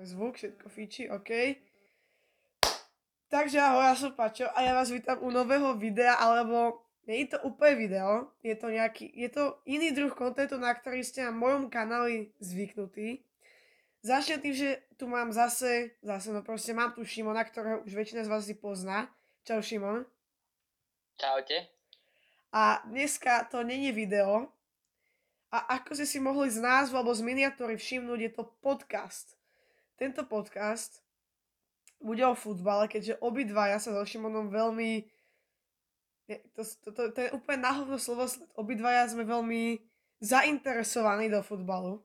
Zvuk, všetko fíči, OK. Takže ahoj, ja som Pačo a ja vás vítam u nového videa, alebo nie je to úplne video, je to nejaký, je to iný druh kontentu, na ktorý ste na mojom kanáli zvyknutí. Začnem tým, že tu mám zase, zase no proste mám tu Šimona, ktorého už väčšina z vás si pozná. Čau Šimon. Čaute. A dneska to není video. A ako ste si mohli z názvu alebo z miniatúry všimnúť, je to podcast. Tento podcast bude o futbale, keďže obidvaja sa so Šimonom veľmi... To, to, to, to je úplne náhodno slovo, obidvaja sme veľmi zainteresovaní do futbalu.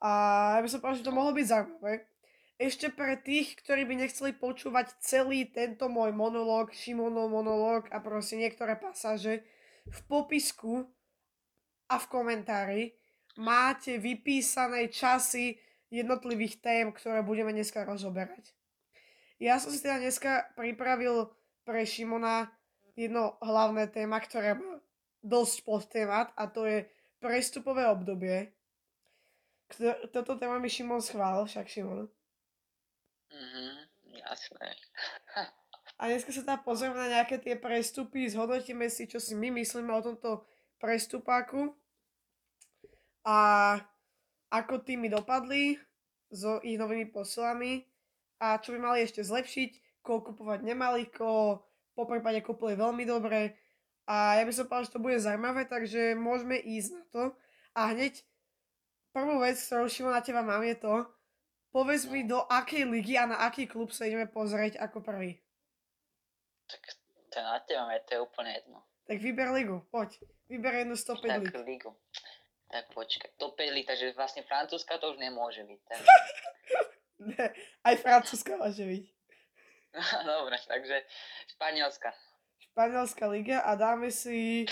A ja by som povedal, že to mohlo byť zaujímavé. Ešte pre tých, ktorí by nechceli počúvať celý tento môj monológ, Šimonov monológ a proste niektoré pasáže, v popisku a v komentári máte vypísané časy jednotlivých tém, ktoré budeme dneska rozoberať. Ja som si teda dneska pripravil pre Šimona jedno hlavné téma, ktoré má dosť podtémat a to je prestupové obdobie. Toto téma mi Šimon schválil, však Šimon. Mhm, jasné. a dneska sa teda pozrieme na nejaké tie prestupy, zhodnotíme si, čo si my myslíme o tomto prestupáku a ako tými dopadli so ich novými posilami a čo by mali ešte zlepšiť, koho kupovať nemali, koho po prípade kúpili veľmi dobre a ja by som povedal, že to bude zaujímavé, takže môžeme ísť na to a hneď prvú vec, ktorú Šimo na teba mám je to, povedz mi do akej ligy a na aký klub sa ideme pozrieť ako prvý. Tak to na teba, to je úplne jedno. Tak vyber ligu, poď. Vyber jednu z top 5 tak, ligu. Tak počkaj, top 5 lig, takže vlastne Francúzska to už nemôže byť. Tak... ne, aj Francúzska môže byť. Dobre, takže Španielska. Španielská liga a dáme si...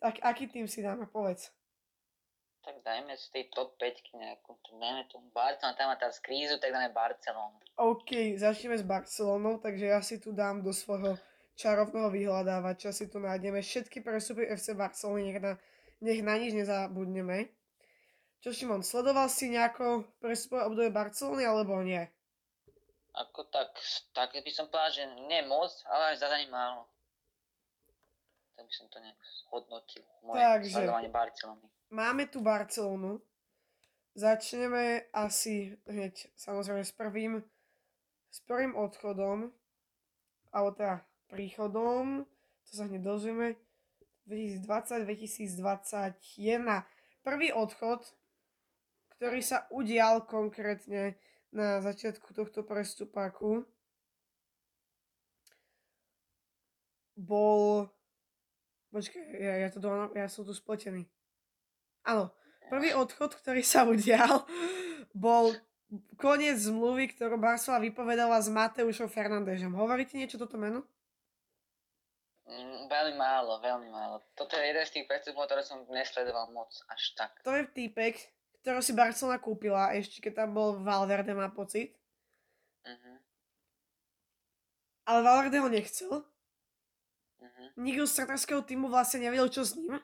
Tak, aký tým si dáme, povedz. Tak dajme z tej top 5 nejakú, dajme tu Barcelona, tam má teraz krízu, tak dáme Barcelonu. OK, začneme s Barcelonou, takže ja si tu dám do svojho čarovného vyhľadávača, si tu nájdeme všetky prestupy FC Barcelony, na nech na nič nezabudneme. Čo Šimon, sledoval si nejako prestupové obdobie Barcelony alebo nie? Ako tak, tak by som povedal, že nie moc, ale aj za málo. Tak by som to nejak hodnotil. Moje Takže, sledovanie Barcelony. Máme tu Barcelonu. Začneme asi hneď samozrejme s prvým, s prvým odchodom, alebo teda príchodom, to sa hneď dozvieme. 2020-2021. Prvý odchod, ktorý sa udial konkrétne na začiatku tohto prestupáku, bol... Počkaj, ja, ja, to do, ja som tu spletený. Áno, prvý odchod, ktorý sa udial, bol koniec zmluvy, ktorú Barcelona vypovedala s Mateušom Fernandežom. Hovoríte niečo toto meno? Mm, veľmi málo, veľmi málo. Toto je jeden z tých prestupov, ktoré som nesledoval moc až tak. To je týpek, ktorý si Barcelona kúpila, ešte keď tam bol Valverde, má pocit. Uh-huh. Ale Valverde ho nechcel. Uh-huh. Nikto z stratarského týmu vlastne nevedel, čo s ním.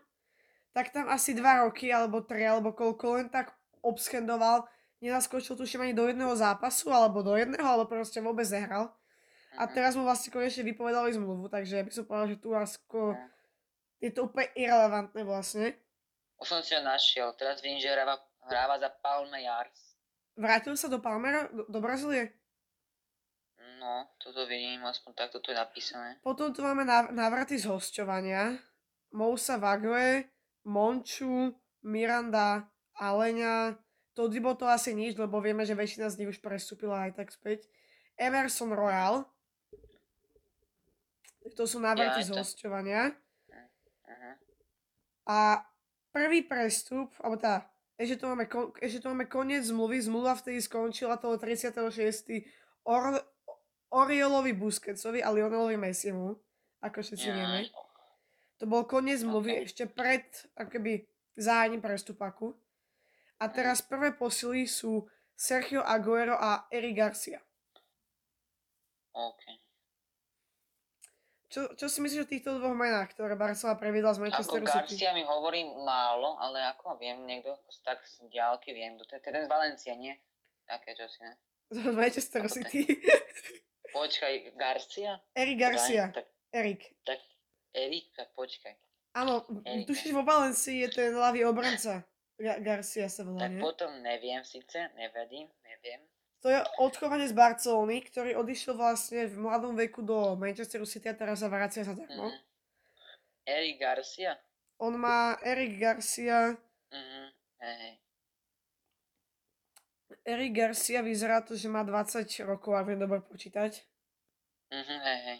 Tak tam asi dva roky, alebo tri, alebo koľko len tak obschendoval. Nenaskočil tuším ani do jedného zápasu, alebo do jedného, alebo proste vôbec nehral. A teraz mu vlastne konečne vypovedali zmluvu, takže ja by som povedal, že tu ako... Je to úplne irrelevantné vlastne. Už som si ho našiel, teraz vidím, že hráva, hráva za Palmeiras. Vrátil sa do Palmera, do, do Brazílie? No, toto vidím, aspoň takto tu je napísané. Potom tu máme návraty z hosťovania. Mousa Vague, Monču, Miranda, Alenia. Todibo to asi nič, lebo vieme, že väčšina z nich už prestúpila aj tak späť. Emerson Royal, to sú návrhy z hostovania. A prvý prestup, alebo tá, ešte tu máme, ešte tu máme koniec zmluvy, zmluva vtedy skončila toho 36. Or, Oriolovi Busquetsovi a Lionelovi Messiemu, ako všetci vieme. To bol koniec zmluvy okay. ešte pred akoby zájadním prestupaku. A teraz prvé posily sú Sergio Aguero a Eric Garcia. Okay. Čo, čo si myslíš o týchto dvoch menách, ktoré Barcelona previedla z Manchesteru City? Garcia mi hovorí málo, ale ako viem, niekto tak z diálky viem, to je ten z Valencia, nie? také čosi, ne? Z Manchester City. Počkaj, Garcia? Eric Garcia. Tak, Erik. tak Erik, tak počkaj. Áno, tušíš vo Valencii je ten ľavý obranca. Ga- Garcia sa volá, Tak nie? potom neviem síce, nevedím, neviem. To je odchovanie z Barcelony, ktorý odišiel vlastne v mladom veku do Manchesteru City a teraz sa vracia zadarmo. Mhm. Erik Garcia? On má Eric Garcia. Mhm, hej, hej. Eric Garcia vyzerá to, že má 20 rokov, ak viem dobre počítať. Mhm, hej, hej.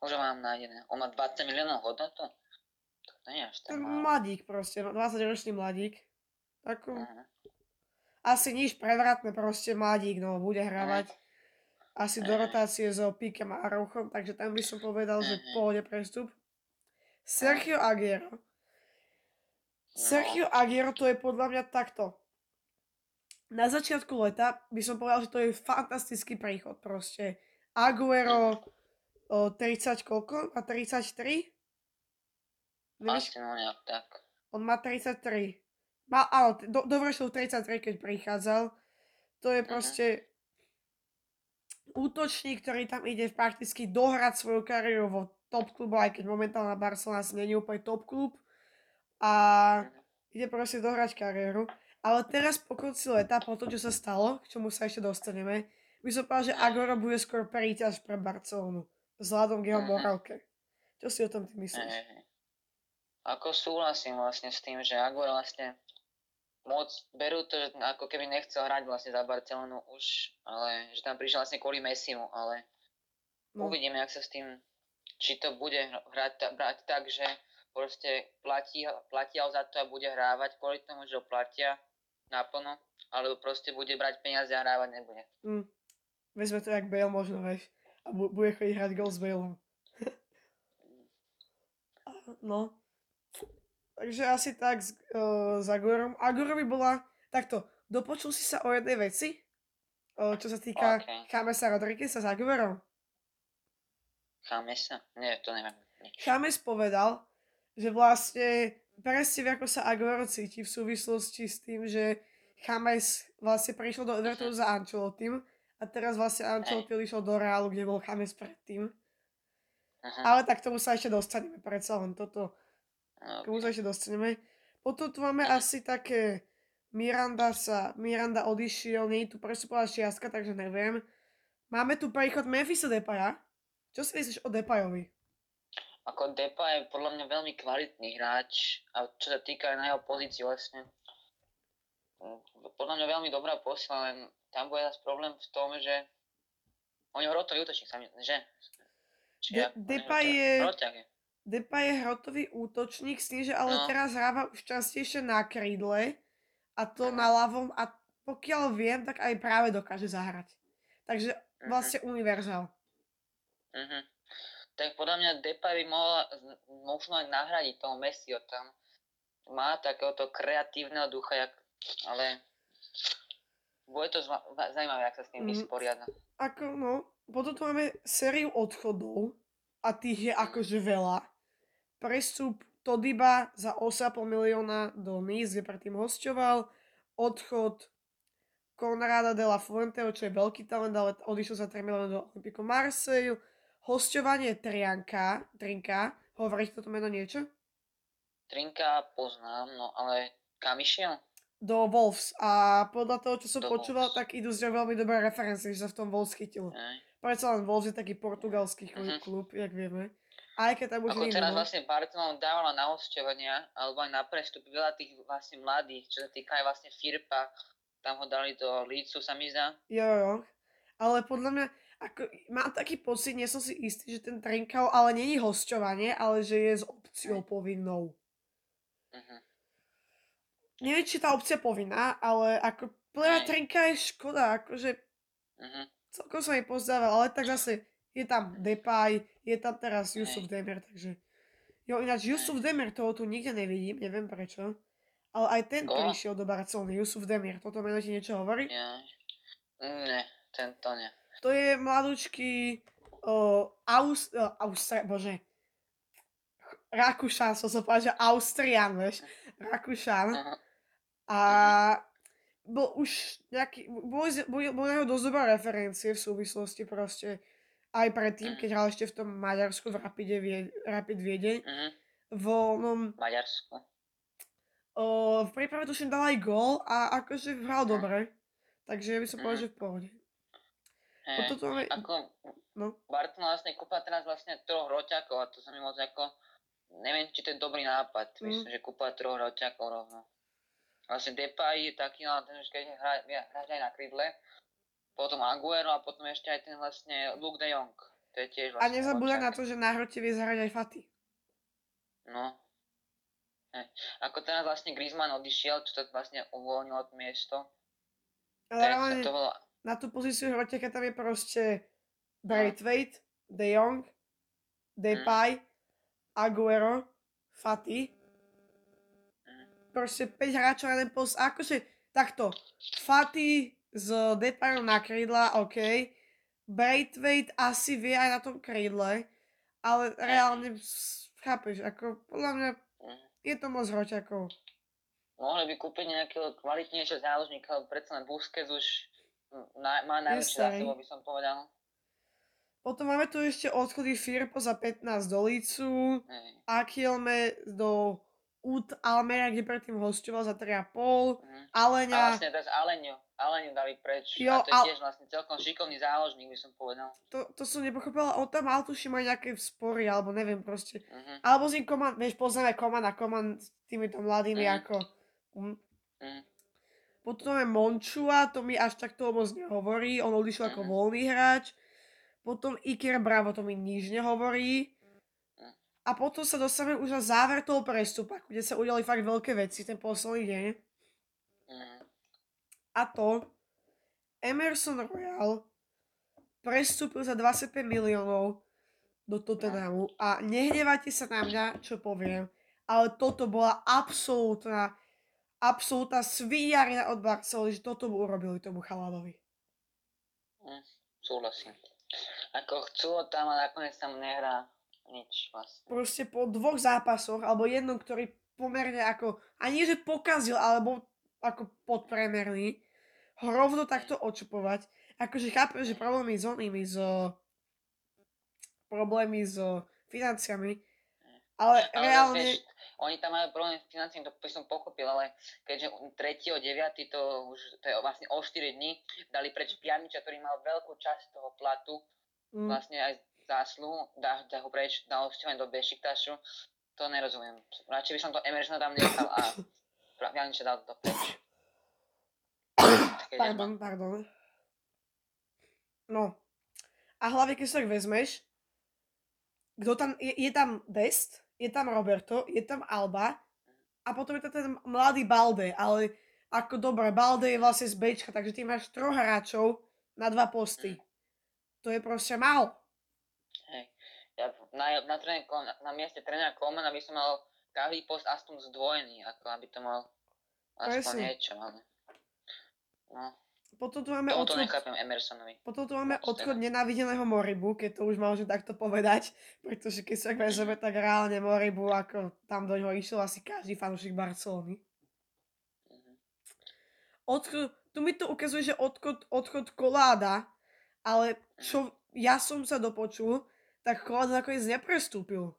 Už mám nájdené. On má 20 miliónov hodnotu? To nie až tak málo. mladík proste, 20-ročný mladík. Ako, Mhm. Asi nič prevratné, proste mladík, no, bude hrávať asi do rotácie so Pikem a Arouchom, takže tam by som povedal, že pohode prestup. Sergio Aguero. No. Sergio Aguero to je podľa mňa takto. Na začiatku leta by som povedal, že to je fantastický príchod proste. Aguero o 30 koľko? A 33? Nevíš, Asi nejak tak. on má 33. Má, áno, t- do, dovršil 33, keď prichádzal. To je proste útočník, ktorý tam ide prakticky dohrať svoju kariéru vo top klubu, aj keď momentálna Barcelona asi není úplne top klub. A ide proste dohrať kariéru. Ale teraz po konci leta, po tom, čo sa stalo, k čomu sa ešte dostaneme, by som povedal, že Agoro bude skôr príťaž pre Barcelonu. Vzhľadom k jeho Mhm. morálke. Čo si o tom ty myslíš? Ako súhlasím vlastne s tým, že Aguero vlastne moc berú to, že ako keby nechcel hrať vlastne za Barcelonu už, ale že tam prišiel vlastne kvôli Messimu, ale No. uvidíme, jak sa s tým, či to bude hra- hrať brať tak, že proste platí, platia ho za to a bude hrávať kvôli tomu, že ho platia naplno, alebo proste bude brať peniaze a hrávať nebude. Mm. Vezme to jak Bale možno, vieš. A bu- bude chodiť hrať gol s Baleom. no. Takže asi tak s, uh, s Agorom. Agorovi bola... Takto, dopočul si sa o jednej veci? Uh, čo sa týka OK. Chamesa Rodrigueza s Agorom. Chamesa? Nie, to neviem. Chames povedal, že vlastne presne ako sa Aguero cíti v súvislosti s tým, že Chames vlastne prišiel do Evertonu za Ancelottim a teraz vlastne Ancelotti išiel do Realu, kde bol Chames predtým. Aha, Ale tak tomu sa ešte dostaneme, predsa len toto, k tomu ok. sa ešte dostaneme. Potom tu máme asi také, Miranda sa, Miranda odišiel, nie je tu prestupová čiastka, takže neviem. Máme tu príchod Memphisa Depaya. Čo si myslíš o Depayovi? Ako Depa je podľa mňa veľmi kvalitný hráč a čo sa týka aj na jeho pozícii vlastne. mm, Podľa mňa veľmi dobrá posila, len tam bude zase problém v tom, že on je hrotový útočník, sami, že? Či De- Depay hroťák- je- hroťák je. Depay je hrotový útočník s tým, že ale No. teraz hráva už častejšie na krídle a to Mhm. na ľavom a pokiaľ viem, tak aj práve dokáže zahrať. Takže Mhm. vlastne univerzál. Mhm. Tak podľa mňa Depay by mohol z- možno aj nahradiť toho Messiho tam. Má takéhoto kreatívneho ducha, jak, ale bude to zma- zaujímavé, jak sa s tým Mhm. vysporiada. Ako, no, potom tu máme sériu odchodov a tých je akože veľa. Prestup Todiba za 8,5 milióna do Nice, kde predtým hosťoval. Odchod Konrada de la Fuenteho, čo je veľký talent, ale odišiel za 3 milióny do Olympico Marseille. Hosťovanie Trianka, Trinka, hovoríš toto meno niečo? Trinka poznám, no ale kam išiel? Do Wolves a podľa toho, čo som Do počúval, Wolves. tak idú z ňou veľmi dobré referencie, že sa v tom Wolves chytil. Hej. Predsa len Wolves je taký portugalský klub, Mhm. klub jak vieme. Aj keď tam už Ako teraz no. vlastne Barcelona dávala na hosťovania, alebo aj na prestup veľa tých vlastne mladých, čo sa týka aj vlastne Firpa, tam ho dali do Lícu, sa mi zdá. Jo, jo. Ale podľa mňa, ako, mám taký pocit, nie som si istý, že ten Trinkau, ale není hosťovanie, ale že je s opciou povinnou. Mhm. Neviem, či tá opcia povinná, ale ako plná. Trinka je škoda, akože Mhm. celkom sa mi pozdával, ale tak zase je tam Depay, je tam teraz Hej. Yusuf Demir, takže... Jo, ináč Yusuf Demir, toho tu nikde nevidím, neviem prečo. Ale aj ten Koho? prišiel do Barcelony, Yusuf Demir, toto meno ti niečo hovorí? Ja. Ne, tento ne. To je mladúčky uh, Aus, uh, Austra, bože, Rakúšan, som sa povedal, že Austrian, vieš, Rakúšan. A bol už nejaký, boli, boli, boli na dosť dobré referencie v súvislosti proste aj predtým, keď hral ešte v tom Maďarsku v Rapide Vie, Rapid Viedeň. Mhm. V onom, Maďarsko. o, v príprave tuším dal aj gól a akože hral Mhm. dobre. Takže by som povedal, Mhm. že v pohode. Hej. Potom tu máme, Ako no, Barcelona vlastne kúpa teraz vlastne troch roťakov a to sa mi moc ako, neviem, či to je dobrý nápad. Mm. Myslím, že kúpa troch roťakov rovno. Vlastne Depay je taký, no ten už keď hrá, hrá aj na krydle, potom Aguero a potom ešte aj ten vlastne Luke de Jong. To je tiež a vlastne nezabúdaj roťak. na to, že na hrote vie zahrať aj Faty. No. Hej. Ako teraz vlastne Griezmann odišiel, čo to vlastne uvoľnilo to miesto. Ale reálne to bolo, na tú pozíciu hroteka tam je proste Braithwaite, De Jong, Depay, Aguero, Fati. Mhm. Proste 5 hráčov na jeden post. Akože takto. Fati s Depayom na krídla, OK. Braithwaite asi vie aj na tom krídle, ale reálne, chápeš, ako podľa mňa je to moc hroťakov. mohli by kúpiť nejakého kvalitnejšieho záložníka, predsa len Busquets už na, má starý. sebou, by som povedal. Potom máme tu ešte odchody Firpo za 15 do Lícu. Hej. Akilme do Ut Almera, kde predtým hostoval za 3,5. Mhm. A Alenia, vlastne teraz Aleňu, Aleňu dali preč. Jo, a to je al- tiež vlastne celkom šikovný záložník, by som povedal. to, to som nepochopila, on tam mal tuším aj nejaké spory, alebo neviem proste. Mhm. Alebo s ním Koman, vieš, poznáme Koman a Koman s týmito mladými Mhm. ako... Hm. Mhm. Potom je Mončua, to mi až tak toho moc nehovorí, on odišiel ako Mhm. voľný hráč. Potom Iker Bravo, to mi nič nehovorí. A potom sa dostaneme už na záver toho prestupa, kde sa udiali fakt veľké veci ten posledný deň. A to Emerson Royal prestúpil za 25 miliónov do Tottenhamu a nehnevajte sa na mňa, čo poviem, ale toto bola absolútna, absolútna svíjarina od Barcelony, že toto mu urobili tomu chalanovi. Mhm. Súhlasím. Ako chcú tam a nakoniec tam nehrá nič vlastne. Proste po dvoch zápasoch, alebo jednom, ktorý pomerne ako, ani že pokazil, alebo ako podpremerný, ho rovno takto očupovať. Akože chápem, že problémy s onými, s problémy s financiami, ale Ale reálne, vieš, oni tam majú problém s financiami, to by som pochopil, ale keďže 3.9. to už to je vlastne o 4 dní, dali preč Pjaniča, ktorý mal veľkú časť toho platu, mm, vlastne aj zásluhu, dá, dá ho preč na do Bešiktašu, to nerozumiem. Radšej by som to Emersona tam nechal a Dal to preč. Keď pardon, pardon. No. A hlavne, keď sa tak vezmeš, kto tam, je, je tam Dest, je tam Roberto, je tam Alba a potom je to ten mladý Balde, ale ako dobre, Balde je vlastne z Bčka, takže ty máš troch hráčov na dva posty. To je proste málo. Hej. Ja na, na, tréne, na, na mieste trénera Komana by som mal každý post aspoň zdvojený, ako aby to mal aspoň Presne. niečo, ale... No, Potom tu máme odchod, nechápem Emersonovi. potom tu máme Moc odchod nenávideného Moribu, keď to už môžem takto povedať, pretože keď sa vezeme, tak reálne Moribu, ako tam do ňoho išiel asi každý fanúšik Barcelony. Mhm. Odchod, tu mi to ukazuje, že odchod, odchod Koláda, ale čo ja som sa dopočul, tak Koláda nakoniec neprestúpil.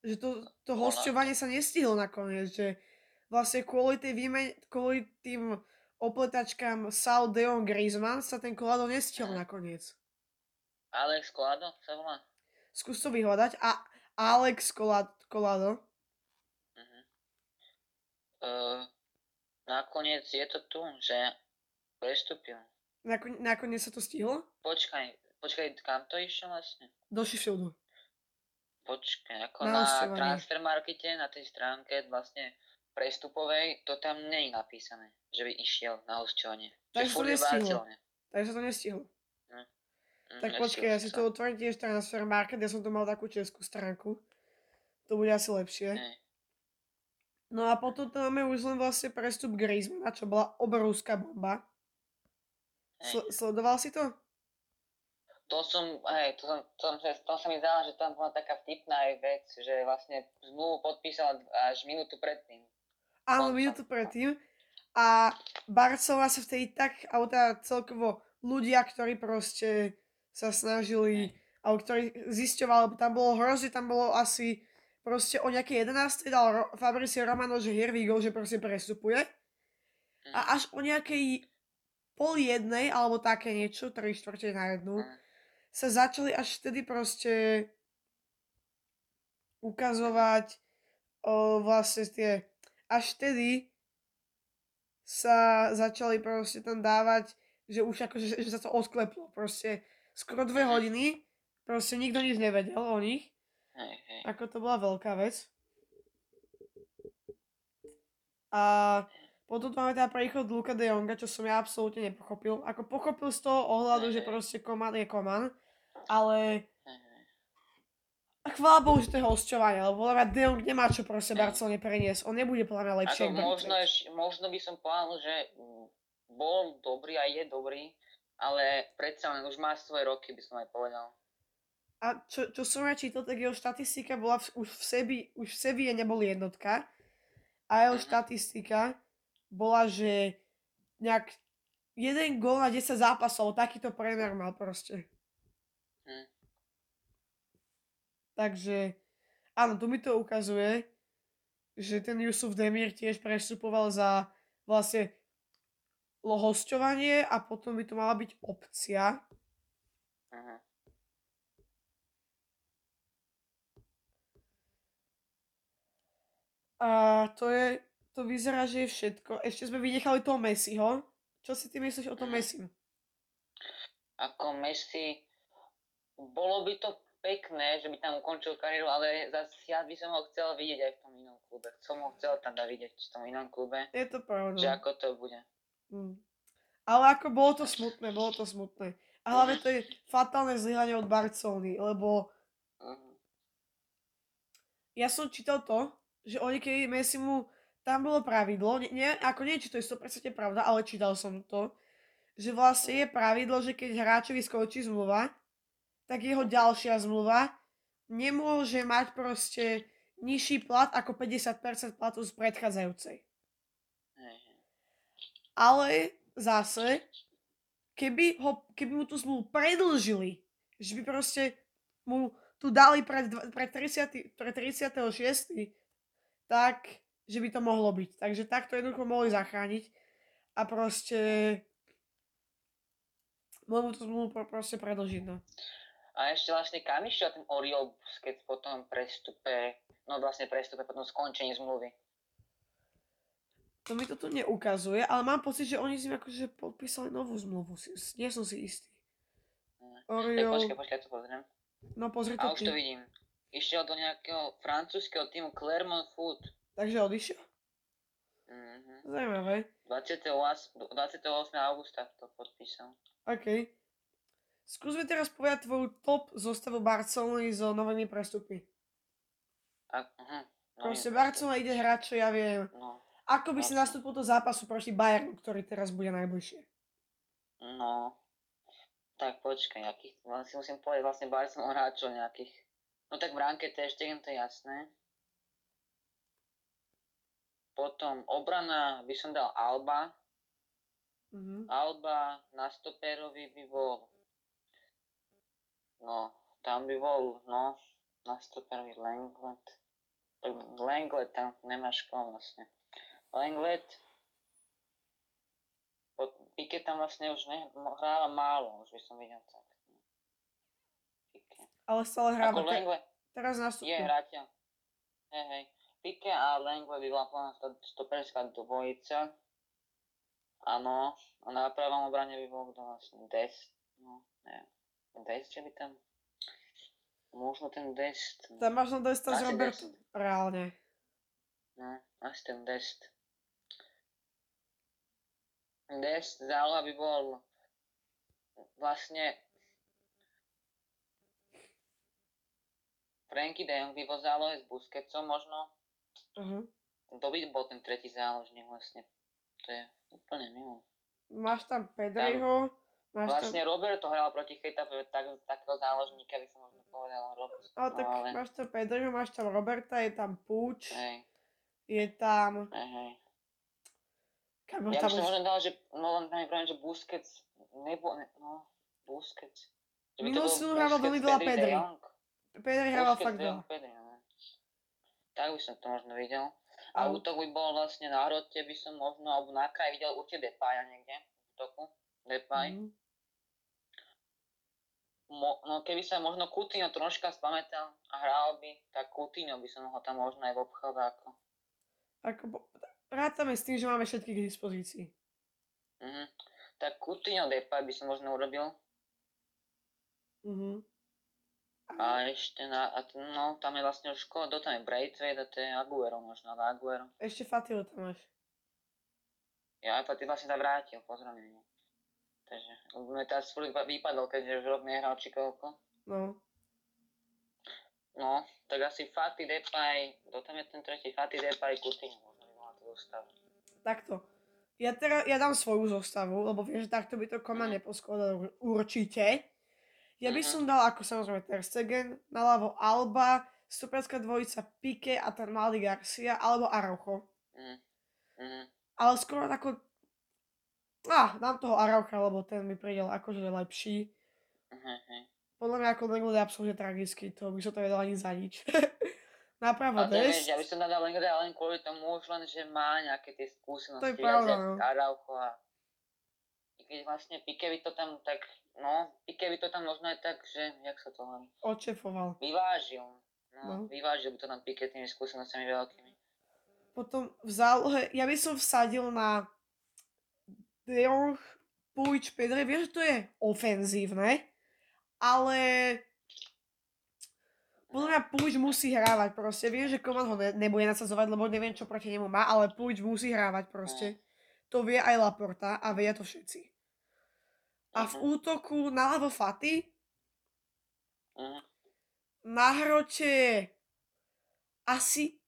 Že to, to Koláda. hosťovanie sa nestihlo nakoniec, že vlastne kvôli, tej výmen, kvôli tým opletačkám Sal Deon Griezmann sa ten Kolado nestihol nakoniec. Alex Kolado sa volá? Skús to vyhľadať. A Alex Kolado. Mhm. Uh, nakoniec je to tu, že prestúpil. Nakon, nakoniec sa to stihlo? Počkaj, počkaj, kam to išiel vlastne? Do Sheffieldu. Počkaj, ako Na na, transfer markete, na tej stránke vlastne prestupovej, to tam nie je napísané, že by išiel na hosťovanie. Že Takže to. Barcelone. Takže to nestihlo. Mm, Tak nestihlo počkaj, ja si to. to otvorím tiež transfer market, ja som tu mal takú českú stránku. To bude asi lepšie. No a potom tu máme už len vlastne prestup Griezmana, čo bola obrovská bomba. Sl- sledoval si to? To som, hej, to, som, to, som, to sa mi zdala, že tam bola taká vtipná aj vec, že vlastne zmluvu podpísal až minútu predtým. Áno, minútu predtým. A Barcelona sa vtedy tak, alebo teda celkovo ľudia, ktorí proste sa snažili, alebo ktorí zisťovali, lebo tam bolo hrozne, tam bolo asi proste o nejaké 11. dal Fabricio Romano, že here we go, že proste prestupuje. A až o nejakej pol jednej, alebo také niečo, 3 štvrte na jednu, Mm. Sa začali až vtedy proste ukazovať o, vlastne tie, až vtedy sa začali proste tam dávať, že už akože, že sa to odkleplo, proste skoro dve Mhm. hodiny, proste nikto nič nevedel o nich, ako to bola veľká vec. A potom máme teda príchod Luka de Jonga, čo som ja absolútne nepochopil. Ako pochopil z toho ohľadu, že proste Koman je Koman, ale hej. chvála Bohu, že to je hosťovanie, lebo podľa mňa De Jong nemá čo proste. Barcelone preniesť. On nebude podľa mňa lepšie. Ako možno, možno by som povedal, že bol dobrý a je dobrý, ale predsa len už má svoje roky, by som aj povedal. A čo, čo som ja čítal, tak jeho štatistika bola v, už v Sebi, už v Seville nebol jednotka. A jeho Mhm. štatistika bola, že nejak jeden gól na 10 zápasov, takýto priemer mal proste. Hm. Takže, áno, tu mi to ukazuje, že ten Yusuf Demir tiež prestupoval za vlastne hosťovanie a potom by to mala byť opcia. Mhm. A to je, to vyzerá, že je všetko. Ešte sme vynechali toho Messiho. Čo si ty myslíš o tom Mhm. Messim? Ako Messi, bolo by to pekné, že by tam ukončil kariéru, ale zase ja by som ho chcel vidieť aj v tom inom klube. Som ho chcel tam vidieť v tom inom klube, Je to pravda. že ako to bude. Mm. Ale ako bolo to smutné, bolo to smutné. A hlavne to je fatálne zlyhanie od Barcelony, lebo Mhm. ja som čítal to, že oni keď Messi mu, tam bolo pravidlo, nie, nie, ako nie, či to je 100% pravda, ale čítal som to, že vlastne je pravidlo, že keď hráčovi skončí zmluva, tak jeho ďalšia zmluva nemôže mať proste nižší plat ako 50% platu z predchádzajúcej. Ale zase, keby, ho, keby mu tú zmluvu predlžili, že by proste mu tu dali pred, pred, 30, pred 36, tak, že by to mohlo byť. Takže takto jednoducho mohli zachrániť a proste mohli mu tú zmluvu pro- proste predlžiť, no. A ešte vlastne kam išiel ten Oriol Busquets po tom prestupe, no vlastne prestupe, potom skončení zmluvy. To mi to tu neukazuje, ale mám pocit, že oni s ním akože podpísali novú zmluvu. Si- Nie som si istý. Tak Oriol, počkaj, počkaj, to pozriem. no pozri A to už to ty. vidím. Išiel do nejakého francúzského týmu Clermont Foot. Takže odišiel. Mhm. Zajímavé. 28, 28. augusta to podpísal. OK. Skús mi teraz povedať tvoju top zostavu Barcelony so novými prestupmi. A, uh-huh. no, Proste je- Barcelona ide hrať, čo ja viem. No, Ako by si Jasne. nastúpil do zápasu proti Bayernu, ktorý teraz bude najbližšie. no. Tak počkaj, akých, len si musím povedať vlastne Barcelona hráčov nejakých. No tak v ránke to ešte to je jasné. Potom obrana by som dal Alba. Mhm. Alba na stoperovi by bol... No, tam by bol, no, na stoperovi Langlet. Tak Langlet tam nemáš koho vlastne. Langlet... Pique tam vlastne už hráva málo, už by som videl tak. Pique. Ale stále hráva. Ako Langlet teraz je nastúpil. hráteľ. Hej, hej. Pique a Langlet by bola plná stoperská dvojica. Áno, a na pravom obrane by bol kto vlastne Dest. No, neviem. Dest, že by tam... Možno ten Dest. Tam na Desta s Asi Robertom. Reálne. No, asi ten Dest. Dest záloha by bol vlastne Franky de Jong by bol zálohe s Busquetsom možno. Uh-huh. To by bol ten tretí záložník vlastne. To je úplne mimo. Máš tam Pedriho, máš. Vlastne Roberto hral proti Chetafe, tak, takého záložníka by som možno povedal. Rob, Ale tak no, ale, máš tam Pedriho, máš tam Roberta, je tam Puč, hej, je tam... hej, hej. Kamo, Ja by tam som už... možno dal, že, no len pravím, že Busquets, nebo, ne, no, Busquets. By to sezónu hrával Busquets, veľmi veľa Pedri. Pedri Busquets, fakt veľa. No. Tak by som to možno videl. A útok by bol vlastne na hrote, by som možno, alebo na kraj videl určite Depaja niekde, v útoku. Depay. Mhm. Mo, no keby sa možno Coutinho troška spamätal a hral by, tak Coutinho by som ho tam možno aj v obchodáku. Ako, rátame s tým, že máme všetky k dispozícii. Mhm. Tak Coutinho Depay by som možno urobil. Mhm. A ešte na, a t- no tam je vlastne už kto tam je Braithwaite a to je Aguero možno, ale Aguero. Ešte Fatilo tam máš. Ja vlastne sa vrátil, pozdravím. Takže, mi teraz furt iba vypadol, keďže už rok nehral či koľko. No. No, tak asi Fati Depay, kto tam je ten tretí? Fati Depay, Coutinho možno by mala tú zostavu. Takto. Ja, teraz, ja dám svoju zostavu, lebo viem, že takto by to Koma Mhm. neposkladal ur- určite. Ja by Mhm. som dal ako samozrejme Ter Stegen, naľavo Alba, stuperská dvojica Pique a ten mladý Garcia, alebo Araujo. Mhm. Mhm. Ale skoro ako... Ah, dám toho Araucha, lebo ten mi príde akože lepší. Mhm. mhm. Podľa mňa ako Lenglet je absolútne tragický, to by som to vedel ani za nič. Napravo A to vieš, Dest. ja by som dal Lengrada len kvôli tomu už len, že má nejaké tie skúsenosti. To je pravda, no. Araujo a i keď vlastne by to tam tak, no, by to tam možno aj tak, že, jak sa to hovorí, Odšefoval. vyvážil. No, No. vyvážil by to tam Pique tými skúsenostiami veľkými. Potom v zálohe, ja by som vsadil na De Jong, Puič, Pedri, vieš, to je ofenzívne, ale podľa mňa Puič musí hrávať proste. Viem, že Koman ho ne, nebude nasadzovať, lebo neviem, čo proti nemu má, ale Puič musí hrávať proste. To vie aj Laporta a vedia to všetci. A v Mhm. útoku naľavo Faty, Mhm. na hrote asi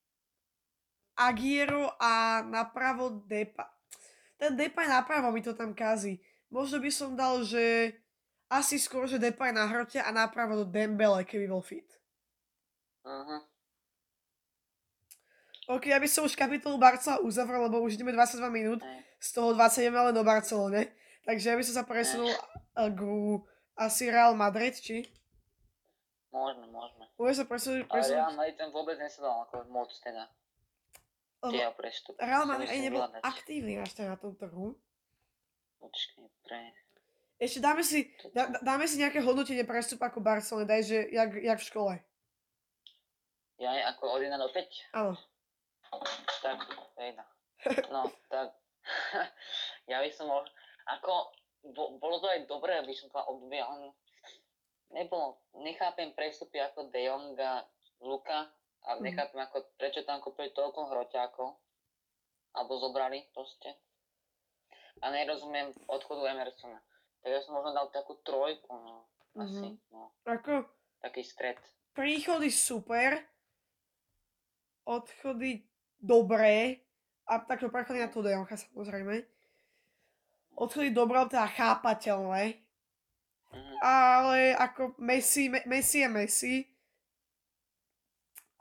Agiero a napravo Depa. Ten Depay napravo mi to tam kazí. Možno by som dal, že asi skôr, že Depay na hrote a napravo do Dembele, keby bol fit. Mhm. OK, ja by som už kapitolu Barca uzavrel, lebo už ideme 22 minút, z toho 20 ideme len do Barcelone. Takže ja by som sa presunul eh, k asi Real Madrid, či? Môžeme, môžeme. Môže sa presunúť, Ale Real Madrid ten vôbec nesedal ako moc teda. Lebo Tie prestupy. Real aj nebol vyhľadať. aktívny tak na tom trhu. Počkej, pre... Ešte dáme si, dá, dá- dáme si nejaké hodnotenie prestupu ako Barcelona, daj, že jak, jak v škole. Ja je ako od 1 do 5. Áno. Tak, jedna. No, tak. ja by som mohol... Ako, bo, bolo to aj dobré, aby som to obdobie, ale nebolo, nechápem prestupy ako De Jong a Luka a Mhm. nechápem ako, prečo tam kúpili toľko hroťákov alebo zobrali proste. A nerozumiem odchodu Emersona. Tak ja som možno dal takú trojku, no. Asi, Mhm. no. Ako Taký stred. príchody super, odchody dobré, a takto prechody na to Dejoncha samozrejme. Odchody dobré, teda chápateľné, Mhm. ale ako Messi, Me- Messi je Messi.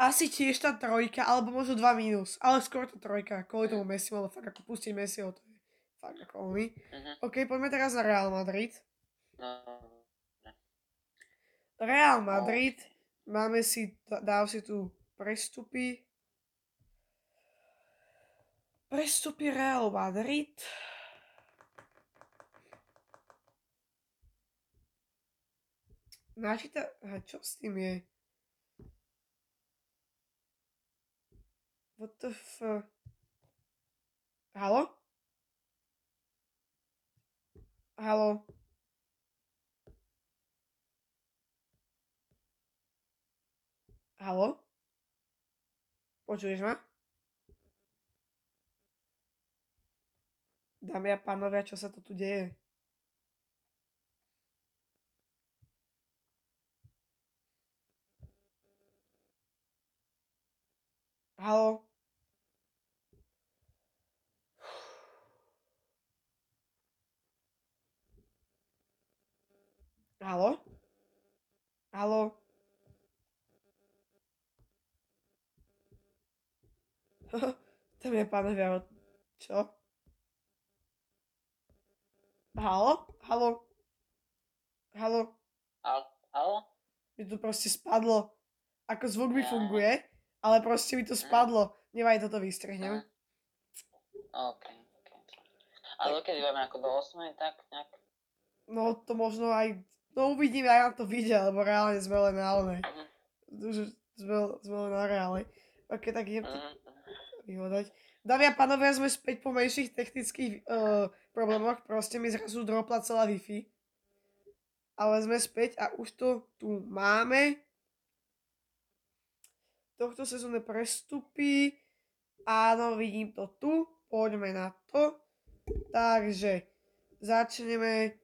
Asi tiež tá trojka, alebo možno dva mínus, ale skôr to trojka, kvôli tomu Messi, ale fakt ako pustiť Messiho, to je fakt ako oný. Mhm. OK, poďme teraz na Real Madrid. No, Real Madrid, máme si, dá- dáv si tu prestupy. Prestupy Real Madrid. Načíta, a čo s tým je? What the f... Halo? Halo? Halo? Počuješ ma? Dámy a pánovia, čo sa to tu deje? Halo? Halo? Halo? Dámy a pánovia, čo? Halo? Halo? Halo? Al, halo? Mi to proste spadlo. Ako zvuk mi funguje, ale proste mi to spadlo. Nevaj, toto vystrihnem. Mm. OK, OK. A dokedy budeme ako do 8, tak nejak? No to možno aj, no uvidíme, aj na to vyjde, lebo reálne sme len na onej. Sme, sme len na reále. Ok, tak idem to vyhodať. Dámy a pánovia, sme späť po menších technických uh, problémoch. Proste mi zrazu dropla celá Wi-Fi. Ale sme späť a už to tu máme. Tohto sezónne prestupy. Áno, vidím to tu. Poďme na to. Takže začneme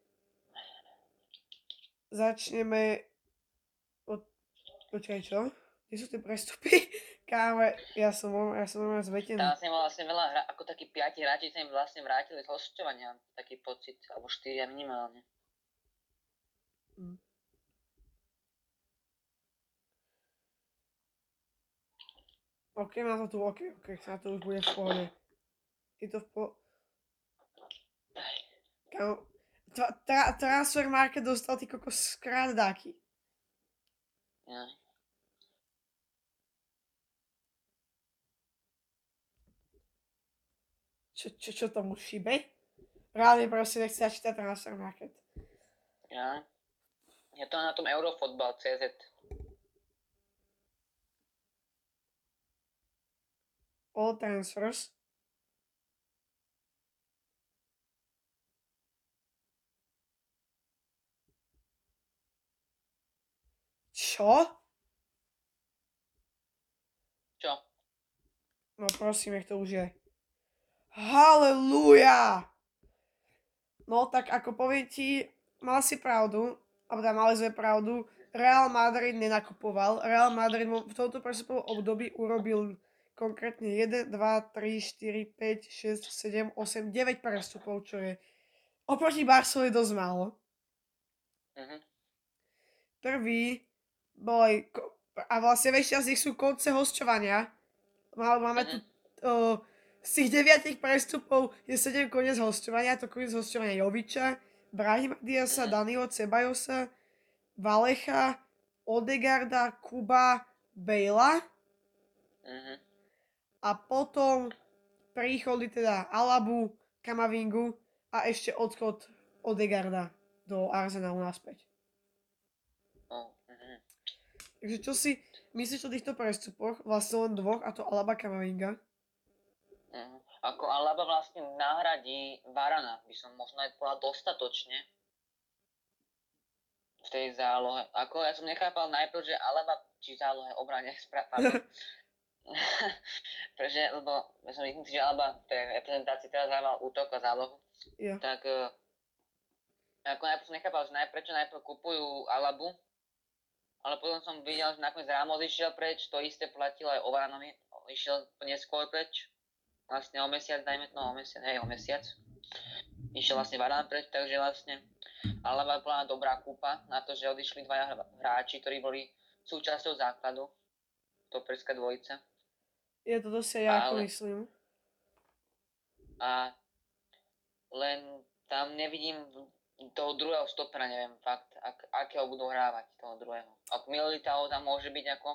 začneme od... Počkaj, čo? Kde sú tie prestupy? Káme, ja som, ja som normálne zmetený. Tam mal vlastne veľa hra, ako takí piati hráči sa im vlastne vrátili z hostovania, taký pocit, alebo štyria minimálne. OK, má to tu, OK, OK, sa to už bude v pohode. Je to v po... Kámo, tra, tra, transfer market dostal ty kokos krát dáky. Ja. Čo, čo, čo tomu šibe? Reálne proste nechce čítať transfer market. Ja. Je to na tom Eurofotbal CZ. All transfers. Čo? Čo? No prosím, nech to už je. Halelúja! No tak ako poviem ti, mal si pravdu, alebo teda mali sme pravdu, Real Madrid nenakupoval. Real Madrid v tomto prestupovom období urobil konkrétne 1, 2, 3, 4, 5, 6, 7, 8, 9 prestupov, čo je oproti Barcelone dosť málo. Mhm. Prvý bol ko- a vlastne väčšina z nich sú konce hosťovania. Má- Máme tu o, z tých deviatich prestupov je 7 koniec hosťovania, to koniec hosťovania Joviča, Brahima Diasa, Mhm. Danilo Cebajosa, Valecha, Odegarda, Kuba, Bejla Mhm. a potom príchody teda Alabu, Kamavingu a ešte odchod Odegarda do Arsenalu naspäť. Takže čo si myslíš o týchto prestupoch? Vlastne len dvoch, a to Alaba Kamavinga. Mhm. Ako Alaba vlastne nahradí Varana, by som možno aj povedal dostatočne v tej zálohe. Ako ja som nechápal najprv, že Alaba, či zálohe, obrane, pardon. Pretože, lebo ja som myslím si, že Alaba v tej reprezentácii teraz hával útok a zálohu, Jo. tak eh, ako najprv som nechápal, že najprv, prečo najprv kupujú Alabu, ale potom som videl, že nakoniec Ramos išiel preč, to isté platilo aj o Varanovi, išiel neskôr preč, vlastne o mesiac, dajme, no o mesiac, hej, o mesiac. Išiel vlastne Varan preč, takže vlastne Alaba bola dobrá kúpa na to, že odišli dvaja hráči, ktorí boli súčasťou základu, toperská dvojica. Je to dosť ja ako myslím. A len tam nevidím toho druhého stopera, neviem fakt, ak, akého budú hrávať toho druhého. Ak Militao tam môže byť ako,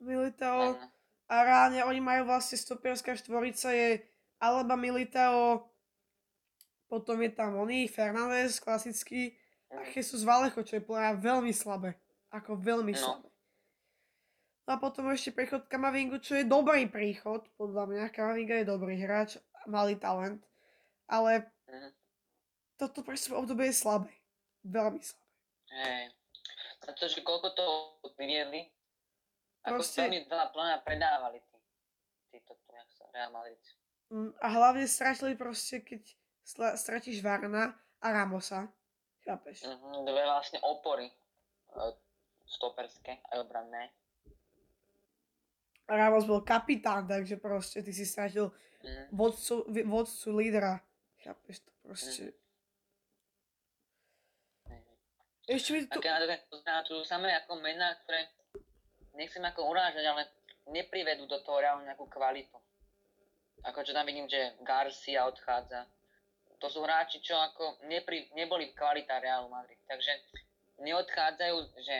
Militao len, a reálne oni majú vlastne stoperská štvorica je Alaba Militao, potom je tam oný Fernández, klasický, a Jesus Valecho, čo je podľa veľmi slabé. Ako veľmi No. slabé. No a potom ešte príchod Kamavingu, čo je dobrý príchod, podľa mňa. Kamavinga je dobrý hráč, malý talent. Ale Mhm. Toto presne obdobie je slabé. Veľmi slabé. hej. Na to, že koľko to vyviedli, ako Proste- veľmi veľa plná predávali tí, títo, Real Madrid. Mm, A hlavne stratili proste, keď stratíš Varna a Ramosa. Chápeš? Mhm, dve vlastne opory, e, stoperské aj obranné. Ramos bol kapitán, takže proste ty si stratil Mhm. vodcu, vodcu lídra. Chápeš to proste. Mhm. Ešte mi A tu... to, na to samé ako mená, ktoré nechcem ako urážať, ale neprivedú do toho reálne nejakú kvalitu. Ako čo tam vidím, že Garcia odchádza, to sú hráči, čo ako nepri, neboli kvalita Real Madrid. Takže neodchádzajú, že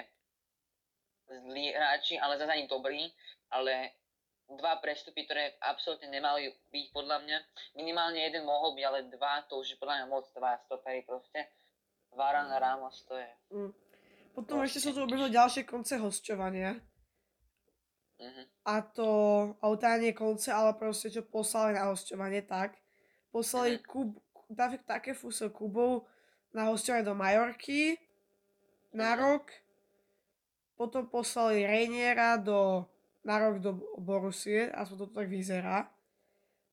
zlí hráči, ale zase ani dobrí, ale dva prestupy, ktoré absolútne nemali byť podľa mňa. Minimálne jeden mohol byť, ale dva, to už je podľa mňa moc dva stopery proste. Varan Ramos, to je... Mm. Potom ešte sú tu obržno ďalšie konce hosťovania. Mhm. A to, alebo teda nie konce, ale proste čo poslali na hosťovanie, tak. Poslali Mhm. Kub, David také fúso Kubov na hosťovanie do Majorky na Mhm. rok. Potom poslali Reiniera do, na rok do Borusie, aspoň to tak vyzerá.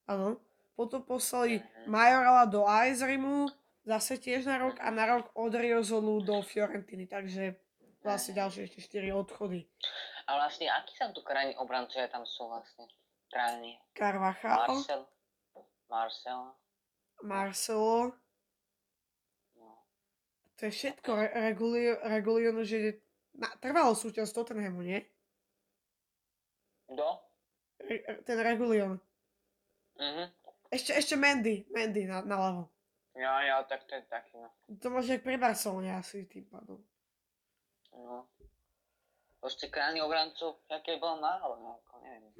Áno. Potom poslali Mhm. Majorala do Aizrimu, zase tiež na rok, a na rok od Riozolu do Fiorentiny, takže vlastne ďalšie ešte 4 odchody. A vlastne, akí sa tu krajní obrancovia tam sú vlastne? Krajní. Carvajal, Marcel. Marcel. Marcelo, No. to je všetko. Re- Regulio, Regulion už je na, trvalo súťaž Tottenhamu, nie? Kto? Re, re- ten Regulion. Mhm. Ešte, ešte Mendy, Mendy na, naľavo. Ja, ja, tak to je taký, no. To môže pri Barcelone asi tým pádom. no. Proste krajný obrancov, aké bolo málo, no, ako neviem.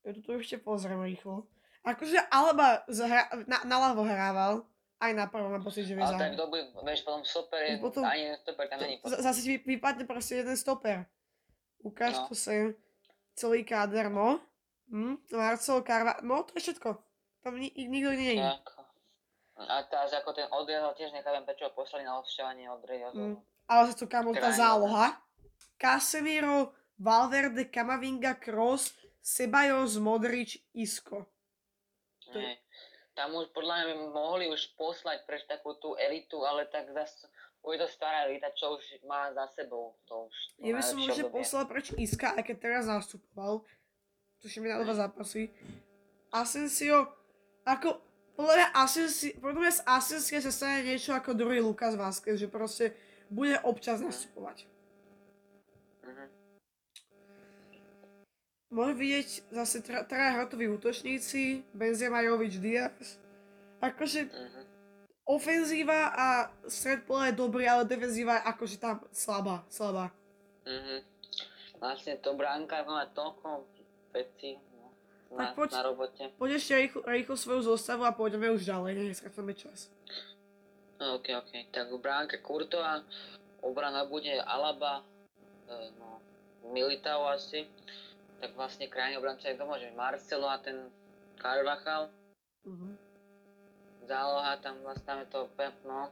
Ja to tu ešte pozriem rýchlo. Akože Alba zahra, na, naľavo hrával, aj na prvom mám pocit, že vie Ale tak bude, vieš, potom stoper je, Potom- ani jeden stoper tam není. Z- Zase ti vy- vypadne proste jeden stoper. Ukáž No. to sem. Celý káder, no. Hm, Marcel, Carva, no to je všetko. Tam ni- nikto nie je. Ako. A teraz ako ten odrezal tiež nechápem, prečo ho poslali na odšťovanie od Mm. Ale zase to kamo tá záloha. Casemiro, Valverde, Kamavinga, Kroos, Ceballos, Modrič. To je- Nie. Tam už podľa mňa by mohli už poslať preč takú tú elitu, ale tak zase už je to stará elita, čo už má za sebou. To už to Ja by som obdobie. poslal preč Iska, aj keď teraz nastupoval. Tuším na dva zápasy. Asensio, ako, podľa mňa Asensio, podľa mňa z Asensia sa stane niečo ako druhý Lukas Vázquez, že proste bude občas nastupovať. Mhm. Môžem vidieť zase tra- traja hrotoví útočníci, Benzema, Jovič, Diaz. Akože Mhm. ofenzíva a stred pola je dobrý, ale defenzíva je akože tam slabá, slabá. Mhm. Vlastne to bránka má toľko vecí no, na, Tak poď. na robote. Poď ešte rýchlo, rýchlo svoju zostavu a pôjdeme už ďalej, neskratíme čas. No, OK, OK. Tak v bránke Kurtová, obrana bude Alaba, e, no, Militao asi. Tak vlastne krajný obrancovia, kto môže? Marcelo a ten Carvajal. Mhm. záloha, tam vlastne je to, no.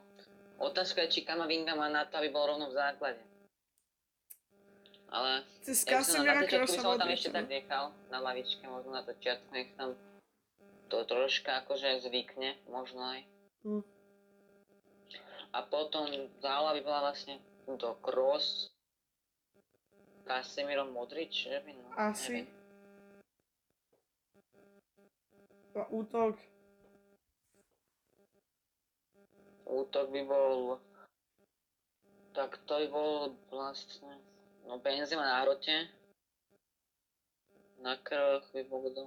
Otázka je, či Kamavinga má na to, aby bol rovno v základe. Ale Cez ja začiatku by Krosa, som tam ešte tak nechal, na lavičke, možno na začiatku, nech tam to troška akože zvykne, možno aj. Hm. A potom záloha by bola vlastne do Kroos, Casemiro, Modrič, by, no, Asi. neviem. A Útok. Útok by bol... Tak to by bol vlastne... No Benzema na hrote. Na krvoch by kto?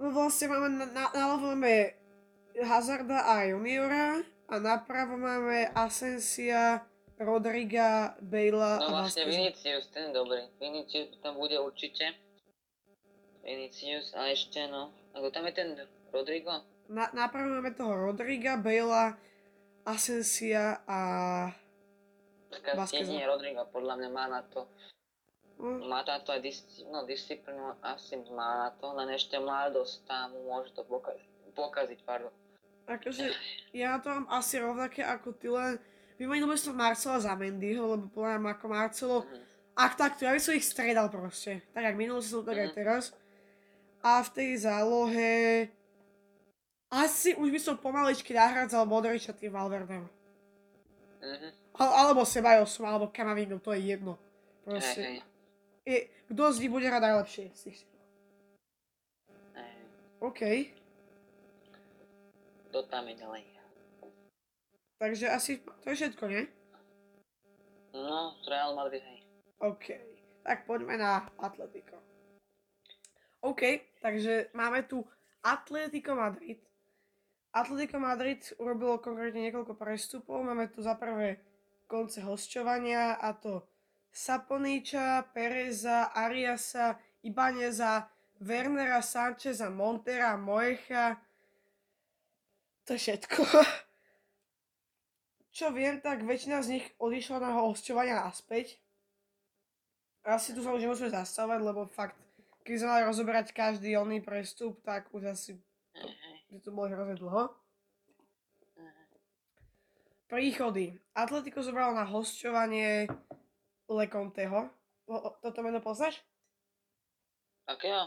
No vlastne máme, na, na, naľavo máme Hazarda a Juniora a napravo máme Asensia, Rodriga, Bejla No a vlastne. Vinicius, ten dobrý. Vinicius tam bude určite. Vinicius a ešte no... Ako tam je ten Rodrigo? Na, napravo máme toho Rodriga, Bejla, Asensia a... Jedine Rodrigo podľa mňa má na to. No, Má na to aj dis- no, disciplínu, asi má na to, len ešte mladosť tam môže to pokaziť. Pokaziť, pardon. akože ja to mám asi rovnaké ako ty, len vymenil by som Marcela za Mendyho, lebo poviem ako Marcelo, Mhm. ak takto, ja by som ich stredal proste. Tak jak minulý som tak aj Mhm. teraz. A v tej zálohe... Asi už by som pomaličky nahradzal Modriča tým Valverdem. Mhm. Al- alebo Sebajosom, alebo Kamavingom, to je jedno. Hej, Proste. hej, Je, kto z nich bude hrať najlepšie hej. OK. Kto tam je ďalej? Takže asi to je všetko, nie? No, Real Madrid, hej. OK. Tak poďme na Atletico. OK, takže máme tu Atletico Madrid. Atletico Madrid urobilo konkrétne niekoľko prestupov. Máme tu za prvé konce hosťovania a to Saponiča, Pereza, Ariasa, Ibaneza, Wernera, Sancheza, Montera, Moecha. To je všetko. Čo viem, tak väčšina z nich odišla na hosťovania naspäť. Asi tu sa už nemusíme zastavať, lebo fakt, keď sme mali rozoberať každý oný prestup, tak už asi Mhm. že to bolo hrozne dlho. Príchody. Atletico zobralo na hosťovanie Leconteho. Toto meno poznáš? Akého?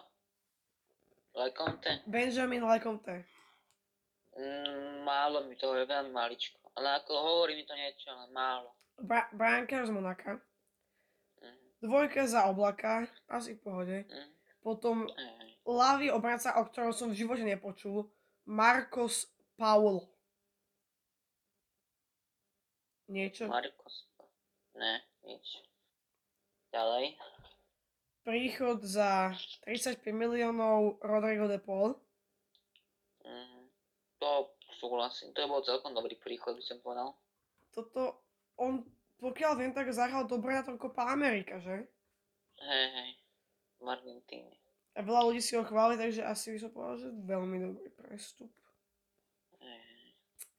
Lekonte? Benjamin Leconte. Mm, málo mi toho je veľmi maličko. Ale ako hovorí mi to niečo, ale málo. Bra- Brankár z Monaka. Mhm. Dvojka za oblaka. Asi v pohode. Mhm. Potom Hej. ľavý obranca, o ktorom som v živote nepočul. Marcos Paul. Niečo? Marcos. Ne, nič. Ďalej. Príchod za 35 miliónov Rodrigo de Paul. Mhm. To súhlasím. To bol celkom dobrý príchod, by som povedal. Toto, on, pokiaľ viem, tak zahral dobre na tom Copa Amerika, že? Hej, hej. V Argentíne. A veľa ľudí si ho chváli, takže asi by som povedal, že veľmi dobrý prestup.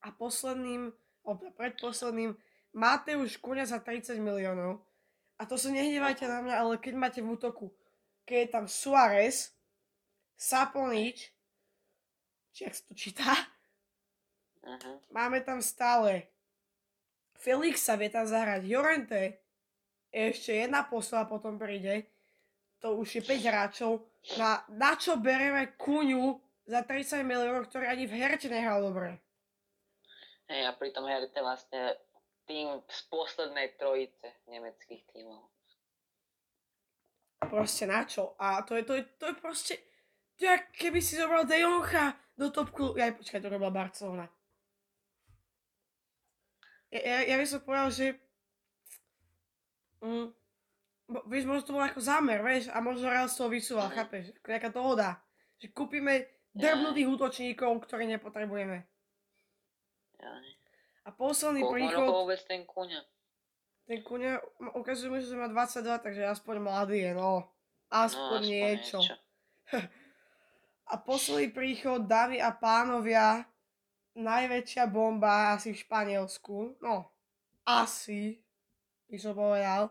A posledným, alebo predposledným, Mateusz Kuňa za 30 miliónov. A to sa nehnevajte na mňa, ale keď máte v útoku, keď je tam Suárez, Saponič, či jak sa to číta, Mhm. máme tam stále Felixa, vie tam zahrať Jorente, ešte jedna posla potom príde, to už je 5 hráčov. Na, na čo bereme Kuňu za 30 miliónov, ktorý ani v herte nehral dobre? Hej, a pritom Herte vlastne tým z poslednej trojice nemeckých tímov. Proste na čo? A to je, to je, to je proste... Jak keby si zobral De Jonga do top klubu. Ja počkaj, to robila Barcelona. Ja, ja, ja by som povedal, že... Mm, bo- vieš, možno to bol ako zámer, vieš, a možno Real z toho vysúval, Mhm. chápeš? Nejaká dohoda. Že kúpime drbnutých útočníkov, ktorých nepotrebujeme. Ja, A posledný Koľko príchod, rokov vôbec ten Kuňa? ten kuňa, ukazuje mi, že má 22, takže aspoň mladý je, no. Aspoň, niečo. A posledný príchod, dámy a pánovia, najväčšia bomba asi v Španielsku. No, asi, by som povedal.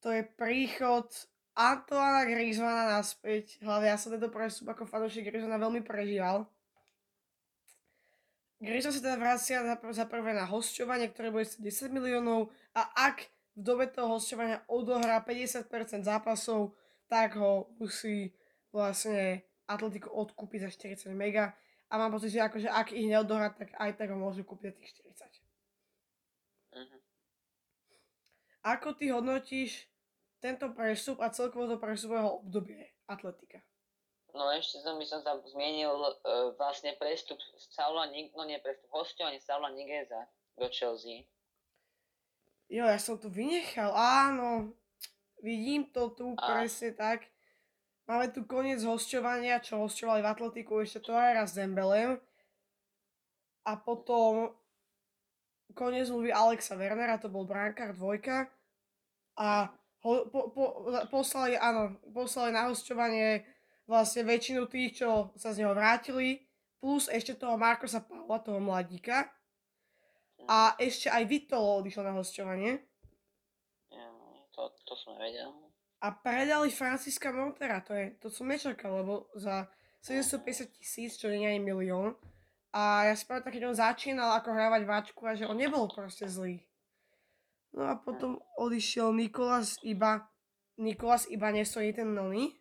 To je príchod Antoana Griezmana naspäť. Hlavne ja som tento prestup ako fanúšik Griezmana veľmi prežíval. Griezmann sa teda vracia za, pr- za prvé na hosťovanie, ktoré bude stať 10 miliónov a ak v dobe toho hosťovania odohrá 50% zápasov, tak ho musí vlastne Atletico odkúpiť za 40 mega a mám pocit, že akože ak ich neodohrá, tak aj tak ho môžu kúpiť za tých 40. Mhm. Ako ty hodnotíš tento prestup a celkovo to prestupového obdobie Atletika? No ešte som by som sa zmienil uh, vlastne prestup Saula, no nie prestup, hostovanie Saula Nigeza do Chelsea. Jo, ja som to vynechal, áno. Vidím to tu A- presne tak. Máme tu koniec hosťovania, čo hosťovali v Atletiku ešte Torreira s Dembelem. A potom koniec zmluvy Alexa Wernera, to bol bránkár dvojka. A ho, po, po, poslali, áno, poslali na hosťovanie vlastne väčšinu tých, čo sa z neho vrátili, plus ešte toho Markosa Paula, toho mladíka. A ešte aj Vitolo odišiel na hosťovanie. Ja, to, to som nevedel. A predali Franciska Montera, to, je, to som nečakal, lebo za 750 tisíc, čo nie je milión. A ja si pamätám, keď on začínal ako hrávať váčku a že on nebol proste zlý. No a potom odišiel Nikolas iba, Nikolas iba nestojí ten nony.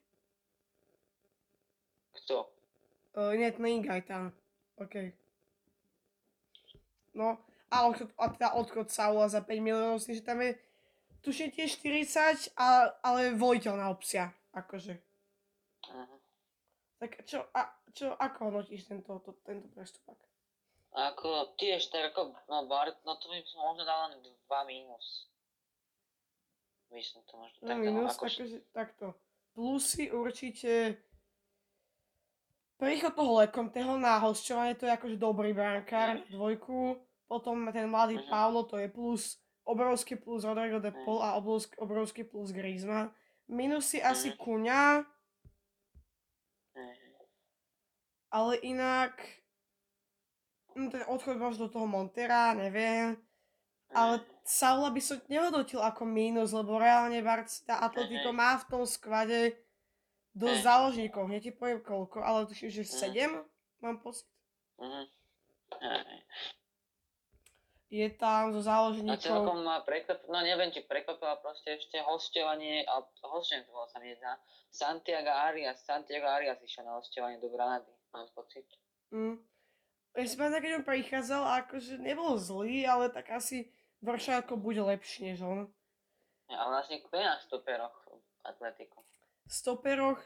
Kto? Uh, nie, ten Gaetan. OK. No, a, odchod, a teda odchod Saula za 5 miliónov, s tým, že tam je tuším tiež 40, a, ale voliteľná opcia, akože. Uh-huh. Tak čo, a, čo ako hodnotíš tento, to, tento prestupak? Ako tiež tak ako, no, bar, no to by som možno dal len 2 mínus. By som to možno No tak minus, Ako, takže takto. Plusy určite príchod toho Lekonteho na hostovanie, to je akože dobrý brankár, dvojku. Potom ten mladý Mhm. Paulo, to je plus, obrovský plus Rodrigo de Paul a obrovský, obrovský plus Griezmann. Minusy asi Mhm. Kuňa, ale inak no, ten odchod možno do toho Montera, neviem. Ale. Saula by som nehodnotil ako mínus, lebo reálne Barca Atletico Mhm. má v tom sklade dosť Mhm. záložníkov. Hneď ti poviem koľko, ale tuším, že Mhm. 7 mám pocit. Hej. Je tam zo A záložníkov. celkom ma prekvapilo, no neviem, či prekvapila proste ešte hostovanie, a hostovanie to bolo sa mi Santiago Arias, Santiago Arias išiel na hostovanie do Granady, mám pocit. Mm. Ja pamätám, keď on prichádzal, akože nebol zlý, ale tak asi Vršáko bude lepší než on. A vlastne kto je na stoperoch Atletiku? Stoperoch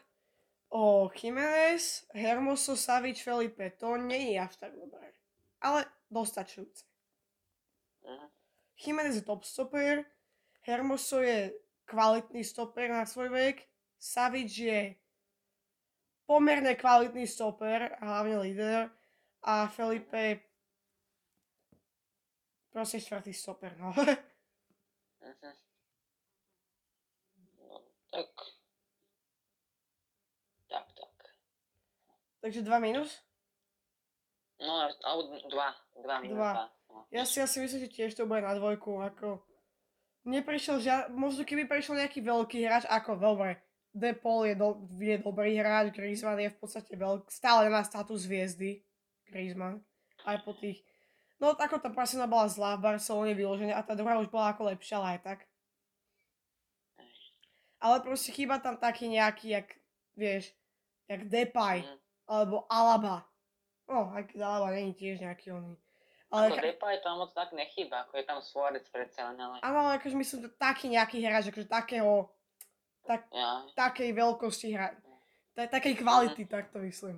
o Jiménez, Hermoso, Savič, Felipe. To nie je až tak dobré. Ale dostačujúce. Jiménez je top stoper, Hermoso je kvalitný stoper na svoj vek, Savič je pomerne kvalitný stoper, hlavne líder, a Felipe proste štvrtý stoper, no. Mhm. No. Tak, tak. Takže 2 minus? No, alebo dva, dva minus Dva. dva. No. Ja si asi myslím, že tiež to bude na dvojku, ako... Neprišiel žiad... Možno keby prišiel nejaký veľký hráč, ako dobre. De Paul je, do... je dobrý hráč, Griezmann je v podstate veľký, stále má status hviezdy. Griezmann. Aj po tých... No ako tá pasina bola zlá v Barcelone vyložené a tá druhá už bola ako lepšia, ale aj tak. Ale proste chýba tam taký nejaký, jak, vieš, jak Depay, Mhm. Alebo Alaba. No, aj keď Alaba není tiež nejaký oný. Ale Ako Depay tam moc tak nechýba, ako je tam Suárez predsa len, ale Áno, ale akože myslím, že taký nejaký hráč, akože takého, tak, ja, takej veľkosti hra, ta, takej kvality, tak to myslím.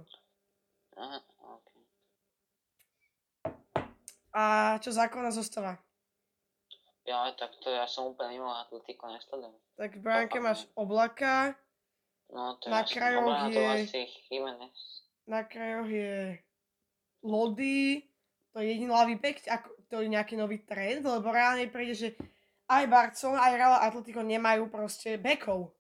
aha, ok. A čo základná zostava? Ja, tak to ja som úplne mimo Atletico nesledujem. Tak v bránke máš Oblaka, No, to Na je krajoch obrana to je- asi Jiménez. Na krajoch je Lody, to je jediný bek, ako to je nejaký nový trend, lebo reálne príde, že aj Barcelona, aj Real Atletico nemajú proste bekov.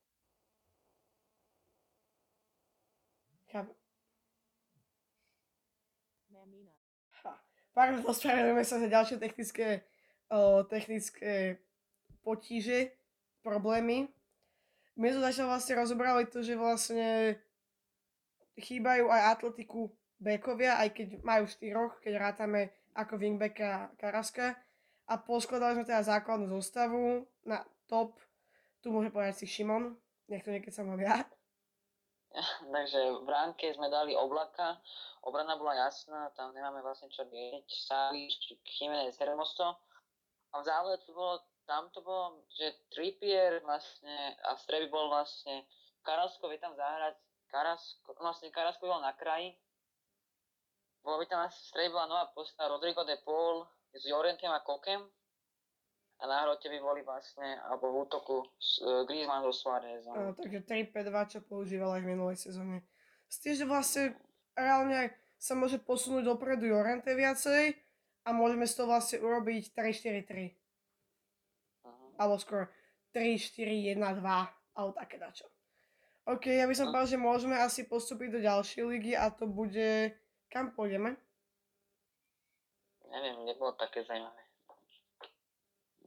Pardon, ospravedlňujeme sa za ďalšie technické, o, technické potíže, problémy. My sme začali vlastne rozobrali to, že vlastne chýbajú aj atletiku bekovia, aj keď majú štyroch, keď rátame ako wingbacka Karaska. A poskladali sme teda základnú zostavu na top. Tu môže povedať si Šimon, nech to niekedy som ja. Takže v bránke sme dali oblaka, obrana bola jasná, tam nemáme vlastne čo rieť, Savič, Jiménez, Hermoso. A v zále to bolo, tam to bolo, že Trippier vlastne, a v bol vlastne, Karasko vie tam zahrať, Karasko, vlastne Karasko bol na kraji. Bolo by tam asi v bola nová postava Rodrigo de Paul s Jorentem a Kokem. A na hrote by boli vlastne, alebo v útoku s, uh, Griezmann so Suárezom. Áno, takže 3-5-2, čo používal aj v minulej sezóne. S tým, že vlastne reálne sa môže posunúť dopredu Jorente viacej a môžeme z toho vlastne urobiť 3-4-3. Mhm. Alebo skôr 3-4-1-2, alebo také dačo. OK, ja by som No. povedal, že môžeme asi postúpiť do ďalšej ligy a to bude... Kam pôjdeme? Neviem, nebolo také zaujímavé.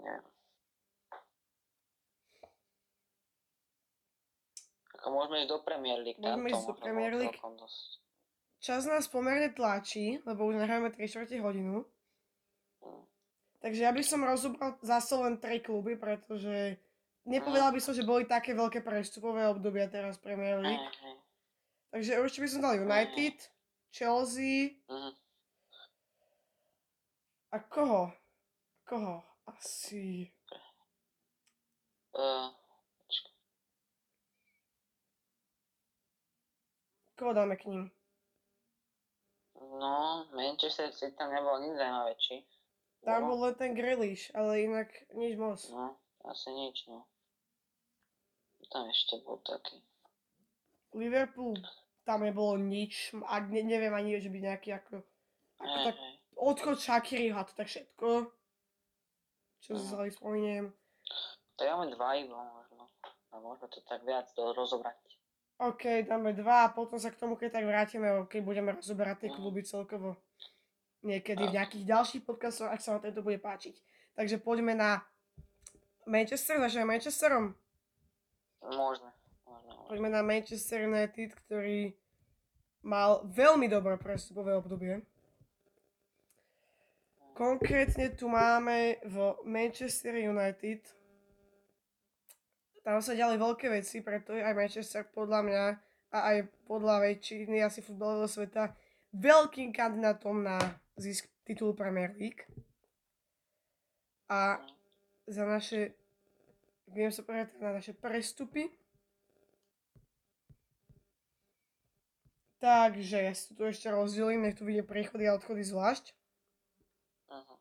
Neviem. Ako môžeme ísť do Premier League. Môžeme ísť do Premier League. Čas nás pomerne tlačí, lebo už nahráme 3 čtvrte hodinu. Mm. Takže ja by som rozobral zase len 3 kluby, pretože nepovedal by som, že boli také veľké prestupové obdobia teraz Premier League. Takže určite by som dal United, Chelsea Mhm. a koho? Koho? Asi... Uh, Koho dáme k ním? no, Manchester City tam nebol nič zaujímavé, či? Tam bol len ten Grealish, ale inak nič moc. No, asi nič, no. Tam ešte bol taký. Liverpool tam nebolo nič, a ne, neviem ani, že by nejaký ako, ako tak hej. odchod Shakiri a to tak všetko, čo si sa spomeniem. Tak máme dva iba možno. A môžeme to tak viac do, rozobrať. OK, dáme dva a potom sa k tomu keď tak vrátime, keď budeme rozoberať tie Mhm. kluby celkovo. Niekedy v nejakých ďalších podcastoch, ak sa vám tento bude páčiť. Takže poďme na Manchester, začneme Manchesterom. Môžeme. Poďme na Manchester United, ktorý mal veľmi dobré prestupové obdobie. Konkrétne tu máme v Manchester United. Tam sa ďali veľké veci, preto je aj Manchester podľa mňa a aj podľa väčšiny asi futbalového sveta veľkým kandidátom na zisk titulu Premier League. A za naše, viem sa povedať na naše prestupy. Takže ja si to tu ešte rozdelím, nech tu vidie príchody a odchody zvlášť. Mhm.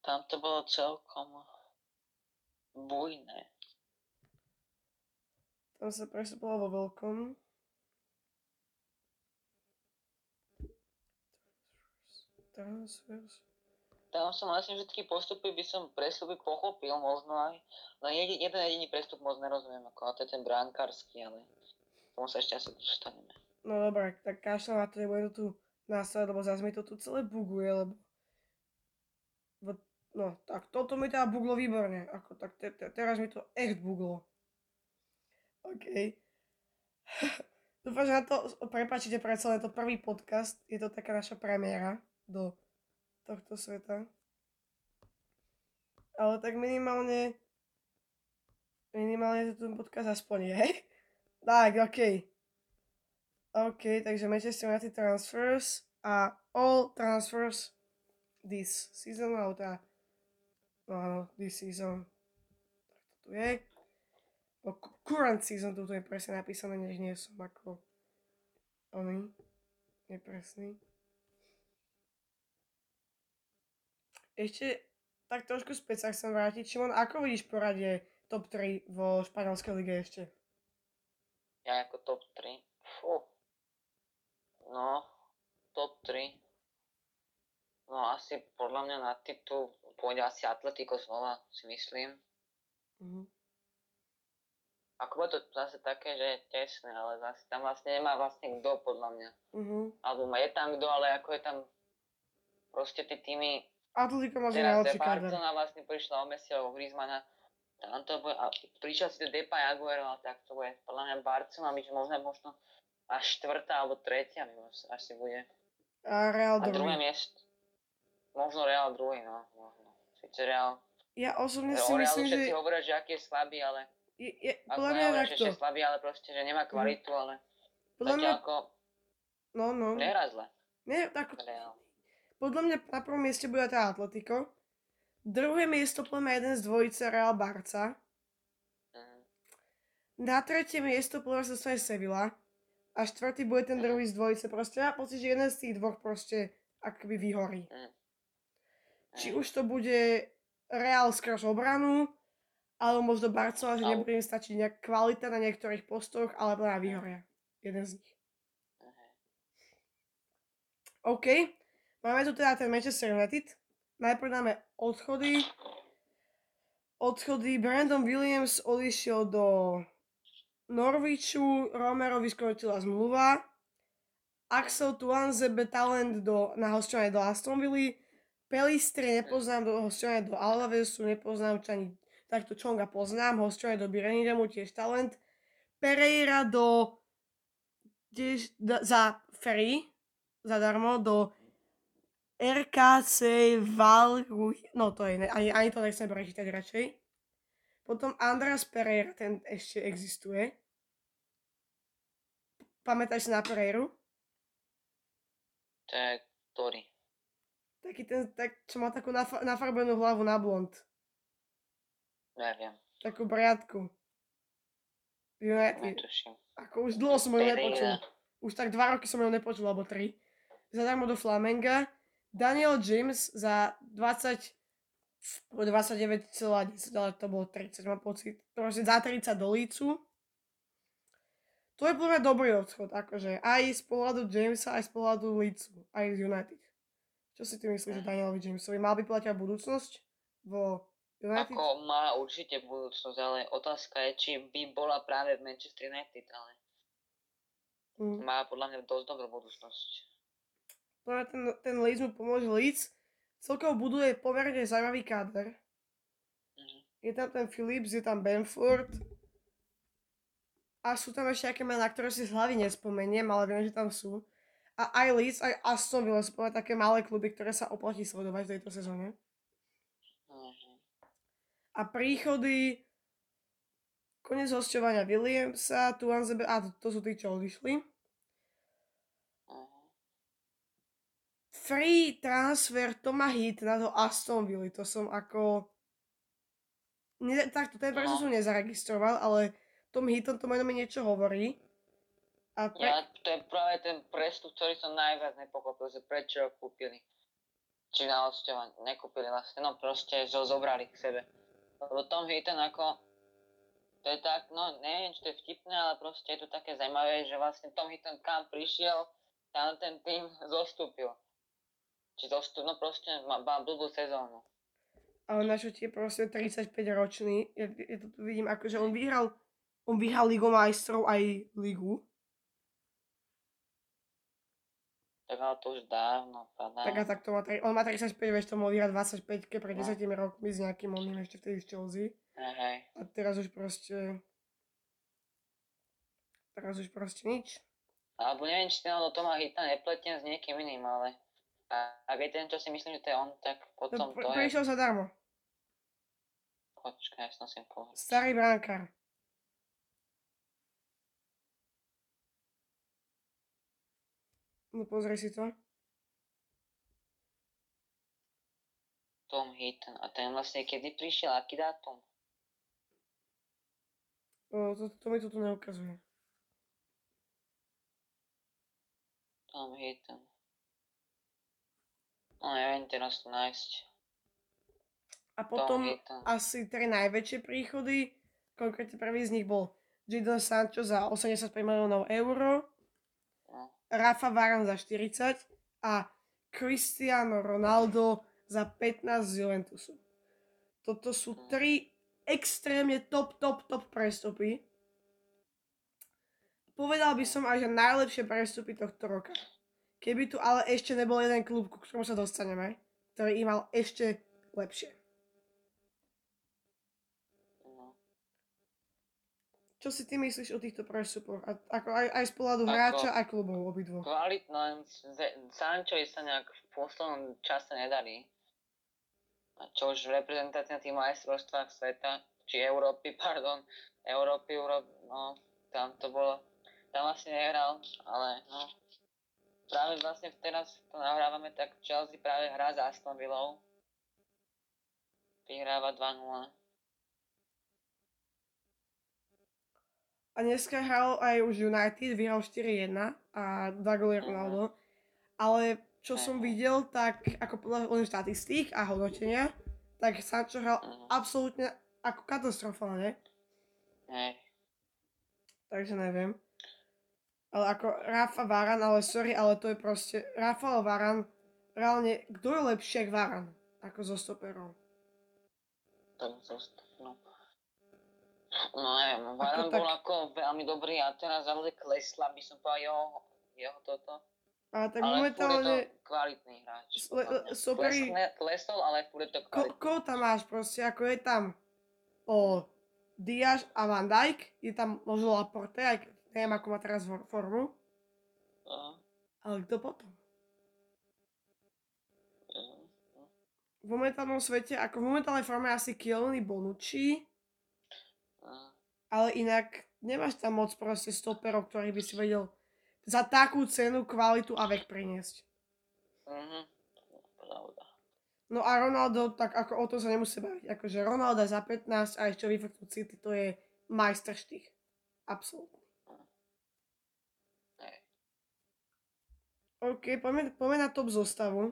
Tam to bolo celkom bujné. Tam sa prestupovalo vo veľkom. Transfers. Tam som vlastne všetky postupy by som prestupy pochopil možno aj. Len jeden, jeden jediný prestup moc nerozumiem, ako a to je ten bránkarský, ale tomu sa ešte asi dostaneme. No dobré, tak kašľam na to, nebudem to tu nastavať, lebo zase mi to tu celé buguje, lebo... Bo- No, tak toto mi teda buglo výborne. Ako, tak te, te, teraz mi to echt buglo. OK. Dúfam, že na to, prepáčite, predsa je to prvý podcast, je to taká naša premiéra do tohto sveta. Ale tak minimálne, minimálne to ten podcast aspoň je. Tak, OK. OK, takže Manchester United transfers a all transfers this season, alebo teda, no áno, this season, tak to tu je. O, cu- current season, tu je presne napísané, než nie som ako oný, nepresný. Ešte tak trošku späť sa chcem vrátiť. Šimon, ako vidíš poradie top 3 vo španielskej lige ešte? Ja ako top 3. Fú. No, top 3. No asi podľa mňa na titul pôjde asi Atletico znova, si myslím. Mhm. Ako bude to zase také, že je tesné, ale zase tam vlastne nemá vlastne kto podľa mňa. Mhm. Alebo je tam kto, ale ako je tam proste tie týmy, Atletico má že najlepší de káder. Barcelona vlastne prišla o Messi alebo Griezmana, tam to bude, a prišiel si to Depay Aguero, ale tak to bude, podľa mňa Barcelona by možno, možno až štvrtá alebo tretia možno asi bude. A Real A druhé druhý. miesto, možno Real druhý, no, možno. Sice Real, Ja osobne si myslím, že všetci hovoria, že aký je slabý, ale je, je, podľa mňa že takto. je slabý, ale proste, že nemá kvalitu, ale Podľa mňa, ako no, no. nehrá zle. Nie, tak, Real. Podľa mňa na prvom mieste bude tá Atletico. Druhé miesto podľa mňa jeden z dvojice Real Barca. Na tretie miesto podľa sa dostane Sevilla. A štvrtý bude ten druhý z dvojice. Proste ja pocit, že jeden z tých dvoch proste akoby vyhorí. Či už to bude Real skrz obranu, alebo možno Barcelona, že nebude im stačiť nejak kvalita na niektorých postoch, alebo na vyhoria. Jeden z nich. OK. Máme tu teda ten Manchester United. Najprv dáme odchody. Odchody. Brandon Williams odišiel do Norwichu, Romero vyskočila zmluva. Axel Tuanzebe talent do, na hostovanie do Aston Villa. Pelistri nepoznám do hostovania do Alavesu, nepoznám čo ani takto Čonga poznám, hostovanie do Birmingamu tiež talent. Pereira do tiež da, za free, zadarmo, do RKC Valruj, no to je, ani, ani to nechcem prečítať radšej. Potom Andras Pereira, ten ešte existuje. Pamätáš si na Pereiru? To je ktorý? Taký ten, tak, čo má takú nafa- nafarbenú hlavu na blond. Neviem, Takú briadku. United. Ako už dlho som ho nepočul. Už tak dva roky som ho nepočul, alebo tri. Zadarmo do Flamenga. Daniel James za 20 alebo 29,10, ale to bolo 30, mám pocit. Proste za 30 do Lícu. To je podľa dobrý odchod, akože aj z pohľadu Jamesa, aj z pohľadu Leedsu, aj z United. Čo si ty myslíš o Danielovi Jamesovi? Mal by platiť budúcnosť vo United? Ako má určite budúcnosť, ale otázka je, či by bola práve v Manchester United, ale Mm. má podľa mňa dosť dobrú budúcnosť. Mňa ten, ten Leeds mu pomôže. Leeds celkovo buduje pomerne zaujímavý káder. Mhm. Je tam ten Phillips, je tam Benford. A sú tam ešte aké mená, ktoré si z hlavy nespomeniem, ale viem, že tam sú. A aj Leeds, aj Aston Villa sú také malé kluby, ktoré sa oplatí sledovať v tejto sezóne. Mhm. A príchody, konec hostovania Williamsa, Tuanzebe, a to, to sú tí, čo odišli. Mhm. Free transfer Toma Hitna do Aston Villa, to som ako... Ne, takto, ten No. som nezaregistroval, ale Tom Hitton to meno mi niečo hovorí. A pre... Ja, to je práve ten prestup, ktorý som najviac nepochopil, že prečo ho kúpili. Či na hostovanie, nekúpili vlastne, no proste, že ho zobrali k sebe. Lebo Tom Hitton ako, to je tak, no neviem, či to je vtipné, ale proste je to také zaujímavé, že vlastne Tom Hitton kam prišiel, tam ten tým zostúpil. Či zostúpil, no proste má, má blbú sezónu. Ale na čo ti je proste 35 ročný, ja, ja to tu vidím ako, že on vyhral, on vyhral Ligu majstrov aj Ligu, Tak ale to už dávno padá. tak a tak to má, on má 35, vieš, to mohol vyhrať 25 pred No. 10 rokmi s nejakým oným ešte vtedy z Chelsea. Hej. A teraz už proste, teraz už proste nič. Alebo neviem, či ten do Toma Hita nepletiem s niekým iným, ale a, ak je ten, čo si myslím, že to je on, tak No, potom pr- to je... prišiel zadarmo. Počkaj, ja som si povedal. Starý bránkár. No pozri si to. Tom Heaton. A ten vlastne kedy prišiel, aký dátum? O, to, to mi to tu neukazuje. Tom Heaton. No neviem teraz to nájsť. A Tom potom asi tri najväčšie príchody, konkrétne prvý z nich bol Jadon Sancho za 85 miliónov eur, No. Rafa Varane za 40 a Cristiano Ronaldo za 15 z Juventusu. Toto sú tri extrémne top, top, top prestupy. Povedal by som aj, že najlepšie prestupy tohto roka. Keby tu ale ešte nebol jeden klub, ku ktorému sa dostaneme, ktorý im mal ešte lepšie. No. Čo si ty myslíš o týchto prestupoch? A, ako aj, aj z pohľadu Ako- hráča, aj klubov obidvoch. Kvalitno, Sanchovi sa nejak v poslednom čase nedarí. A čo už na tých majstrovstvách sveta, či Európy, pardon, Európy, Euró... no, tam to bolo, tam vlastne nehral, ale no, práve vlastne teraz to nahrávame, tak Chelsea práve hrá s Aston Villou. Vyhráva 2-0. A dneska hral aj už United, vyhral 4-1 a dva góly Mhm. Ronaldo. Ale čo som Mhm. videl, tak ako podľa len štatistík a hodnotenia, tak Sancho hral Mhm. absolútne ako katastrofálne. Hej. Takže neviem. Ale ako Rafa Varan, ale sorry, ale to je proste... Rafael Varan, reálne, kto je lepšie ako Varan? Ako zo stoperov. Tak zost- no. No neviem, Varan tak- bol ako veľmi dobrý a teraz ale klesla by som povedal jeho, jeho toto. Ale tak ale momentálne... to kvalitný hráč. le- Klesne- Klesol, ale furt je to Ko, kvalitný. koho tam máš proste, ako je tam o Diaz a Van Dijk, je tam možno Laporte, aj neviem, ako má teraz for- formu, Aha, ale kto potom? aha, aha. V momentálnom svete, ako v momentálnej forme asi Kielny Bonucci, aha. ale inak nemáš tam moc proste stoperov, ktorý by si vedel za takú cenu, kvalitu a vek priniesť. Mhm. Pravda. No a Ronaldo, tak ako o to sa nemusí baviť. Akože Ronaldo za 15 a ešte vyfrknúť City, to je majsterštých. Absolútne. Hej. OK, poďme, poďme na top zostavu.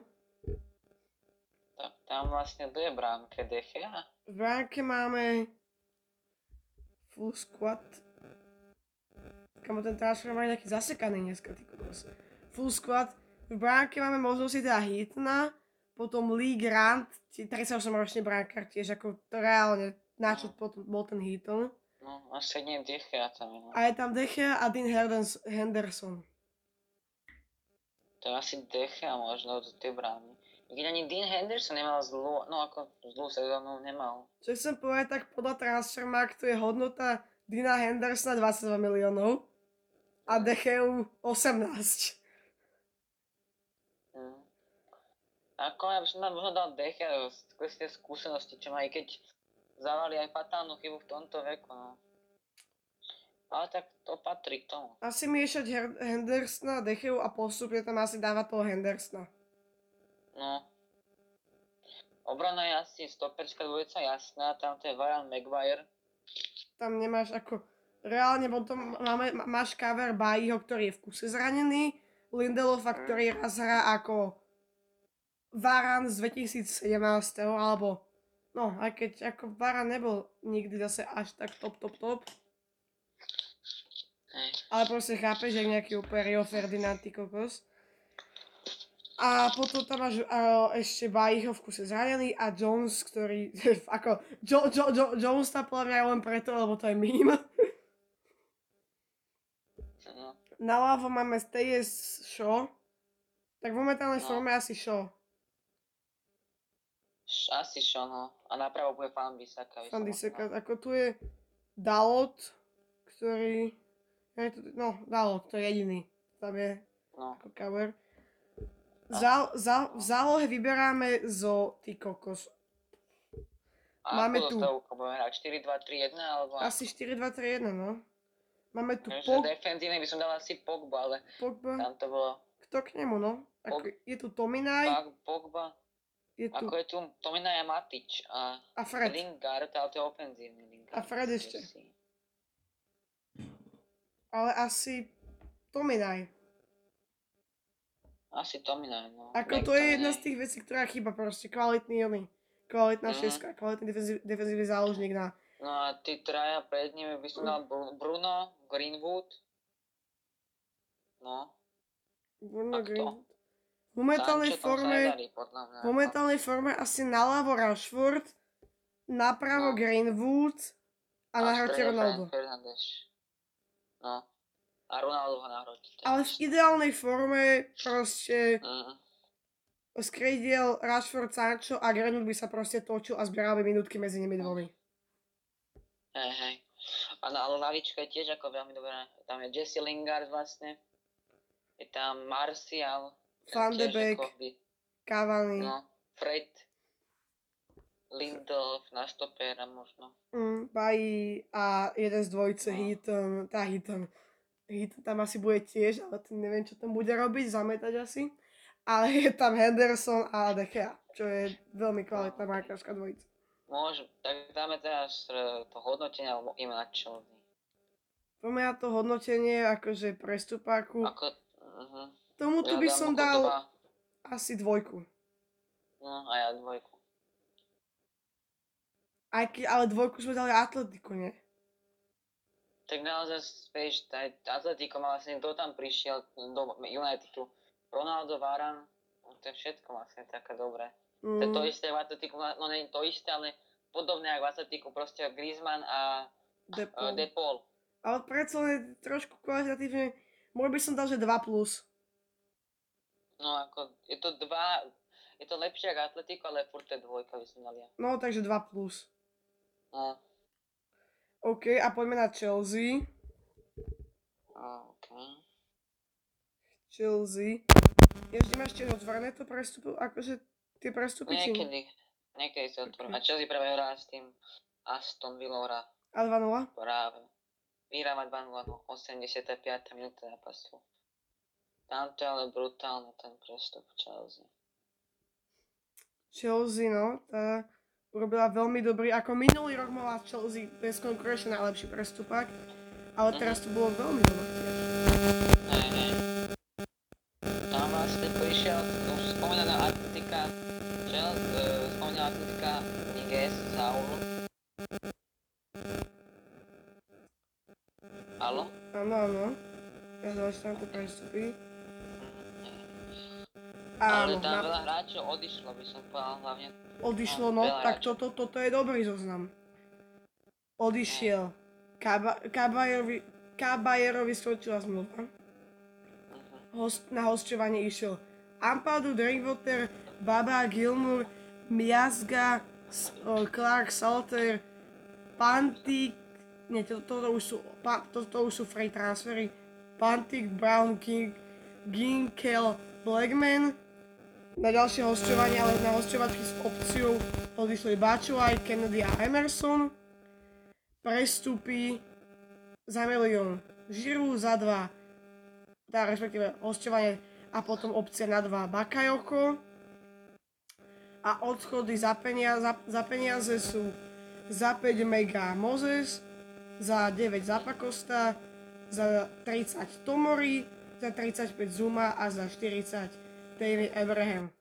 Tak tam vlastne kto je bránke Defia? V bránke máme full squad. Kamo ten transfer má nejaký zasekaný dneska, ty kokos. Full squad. V bránke máme možnosť teda Hitna, potom Lee Grant, 38 ročný bránkar, tiež ako to reálne, na čo potom bol ten Hitton. No, a sedne Dechea tam je. No. A je tam Dechea a Dean Henderson. To je asi Dechea možno do tej brány. Keď ani Dean Henderson nemal zlú, no ako zlú sezónu nemal. Čo chcem povedať, tak podľa Transfermarktu je hodnota Dina Hendersona 22 miliónov a Decheu 18. Mm. Ako ja by som tam možno dal Dechea skôr skúsenosti, čo má, i keď zavali aj fatálnu chybu v tomto veku, no. Ale tak to patrí k tomu. Asi miešať Her- Hendersona a Decheu a postupne tam asi dávať toho Hendersona. No. Obrana je asi stoperská dvojica jasná, tam to je Ryan Maguire. Tam nemáš ako... Reálne potom máme, má- máš cover Bajího, ktorý je v kuse zranený, Lindelofa, ktorý raz hrá ako Varan z 2017, alebo no, aj keď ako Varan nebol nikdy zase až tak top, top, top. Ale proste chápeš, že nejaký úplne Rio Ferdinand, ty kokos. A potom tam máš uh, ešte Bajího v kuse zranený a Jones, ktorý, ako, jo, jo, jo, Jones tam podľa mňa len preto, lebo to je meme. No. Naľavo máme Stays Shaw. Tak v momentálnej No. forme asi Shaw. Š- Asi čo, no. A napravo bude Fan Bisaka. Fan dal. Ako tu je Dalot, ktorý... No, Dalot, to je jediný. Tam je No. ako cover. Za, za, v zálohe vyberáme zo ty kokos. A Máme tu- hrať? 4, 2, 3, 1 alebo... Asi 4, 2, 3, 1, no. Máme tu Takže Pog, defenzívne by som dal asi Pogba, ale Pogba. tam to bolo Kto k nemu, no? Ako, Pog- je tu Tominaj, Pog- Pogba. je tu Ako je tu Tomina je Matič a a Fred. Lingard, ale to je ofenzívny Lingard. A Fred ešte. Si- Ale asi Tominaj. Asi Tomina, no. Ako to je jedna z tých vecí, ktorá chýba proste. Kvalitný oný. Kvalitná Mhm. šeska, kvalitný defenzív, defenzívny záložník na... No a tí traja pred nimi by som dal Bru- Bruno, Greenwood. No. Bruno A kto? Green. V momentálnej forme, v momentálnej forme asi naľavo Rashford, napravo No. Greenwood a na hrote Ronaldo. Fernandes. No. A Ronaldo ho na hrote. to je Ale v ideálnej forme proste Mhm. skriediel Rashford, Sancho a Greenwood by sa proste točil a zbieral by minútky medzi nimi dvomi. Hej, hej. A na ale lavička je tiež ako veľmi dobrá. Tam je Jesse Lingard vlastne. Je tam Martial. Van de Beek, Cavani. No, Fred. Lindelof na stopera možno. Mm, Bají a jeden z dvojice No. Heaton, tá Heaton. Heaton tam asi bude tiež, ale ten neviem, čo tam bude robiť, zametať asi. Ale je tam Henderson a De Gea, čo je veľmi kvalitná markárska dvojica. Môžem, tak dáme teraz e, to hodnotenie alebo ideme na Chelsea. Poďme na to hodnotenie, akože prestupáku. Ako, uh-huh. Tomu tu by som dal Doba, asi dvojku. no a ja dvojku. Aj keď, ale dvojku sme dali Atletiku, nie? Tak naozaj, vieš, aj Atletico mal vlastne, kto tam prišiel do Unitedu. Ronaldo, Varan, no to je všetko vlastne také dobré. To je to Mm, isté v Atletiku, no nie je to isté, ale podobné ako v Atletiku, proste Griezmann a Depol. uh, Depol. Ale predsa len trošku kvalitatívne, môj by som dal, že 2 plus. No ako, je to dva, je to lepšie ako Atletico, ale furt to je dvojka, by som dal ja. No, takže 2 plus. No, OK, a poďme na Chelsea. a, ok. Chelsea. Ešte máš tiež otvorené to prestupu, akože tie prestupy? Niekedy, niekedy sa otvorím. A Chelsea práve hrá s tým Aston Villora A 2-0? práve. Vyhráva 2-0, no 85. minúta zápasu. Tam to je ale brutálne ten prestup Chelsea. Chelsea, no, tá urobila veľmi dobrý, ako minulý rok mala Chelsea bezkonkurenčne najlepší prestupák, ale teraz to bolo veľmi dobré. Hej, hej. Tam vlastne prišiel, spomínaná Atletika, Chel, uh, spomínaná Atletika Niguez, Saul. Halo? Áno, Áno. Ja to prestupy. Ale Áno, tam na, veľa hráčov odišlo, by som povedal hlavne. Odišlo, no, tak toto, toto je dobrý zoznam. Odišiel. Kaba, Kabajerovi, Kabajerovi skončila zmluva. Host, na hostovanie išiel Ampadu, Drinkwater, Baba, Gilmour, Miazga, Clark, Salter, Pantik, nie, to, toto už sú, pa, toto už sú free transfery, Pantik, Brown, King, Ginkel, Blackman, na ďalšie hostovanie, ale na hostovačky s opciou odišli Bačuaj, Kennedy a Emerson, prestupy za milión, Žiru za dva, tá respektíve hostovanie a potom opcia na dva. Bakayoko. A odchody za peniaze, za, za peniaze sú za 5 Mega Moses, za 9 Zapakosta, za 30 Tomori, za 35 Zuma a za 40 David Abraham.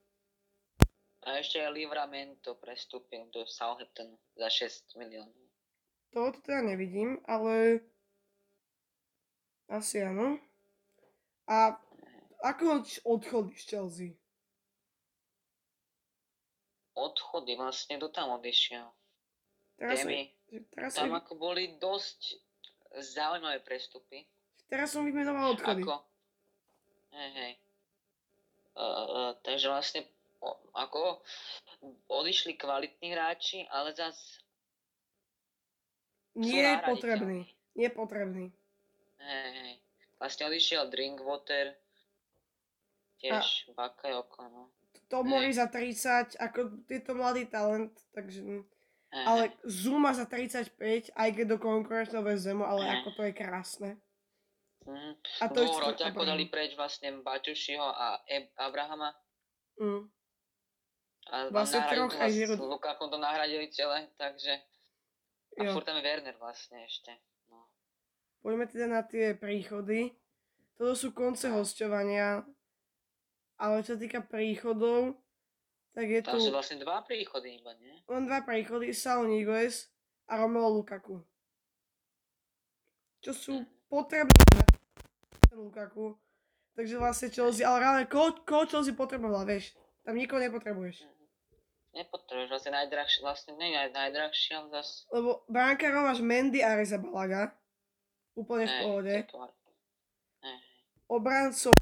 A ešte Livramento prestúpil do Southamptonu za 6 miliónov. Toto teda nevidím, ale asi áno. A ako odchody z Chelsea? Odchody vlastne, kto tam odišiel? Teraz, Demi. teraz, Tam ako boli dosť zaujímavé prestupy. teraz som vymenoval odchody. Ako? Hej, hej. Uh, uh, takže vlastne ako odišli kvalitní hráči, ale zas Nie je potrebný. Je potrebný. Hej, hej. Vlastne odišiel Drinkwater, tiež Bakayoko, no. Tomori za 30, ako je to mladý talent, takže... Hej, Ale. Zuma za 35, aj keď do konkurenčného zemu, ale ako to je krásne. Mhm. A to Dvoch roťakov dali preč vlastne Baťušiho a e- Abrahama. Mm. A Vlastne troch to aj s Giroud. Lukakom to nahradili celé, takže... A Jo. furt tam je Werner vlastne ešte. No. Poďme teda na tie príchody. Toto sú konce hostovania, ale čo sa týka príchodov, tak je Tam tu sú vlastne dva príchody iba, nie? len dva príchody, Sal Niguez a Romelu Lukaku. Čo sú potrebné na Lukaku. Takže vlastne Chelsea, ale reálne, koho, koho Chelsea potrebovala, vieš? Tam nikoho nepotrebuješ. Nepotrebuješ vlastne najdrahšie, vlastne nie naj, najdrahšie, ale zas... Lebo brankárov máš Mendy a Reza Balaga. Úplne v pohode. Obrancov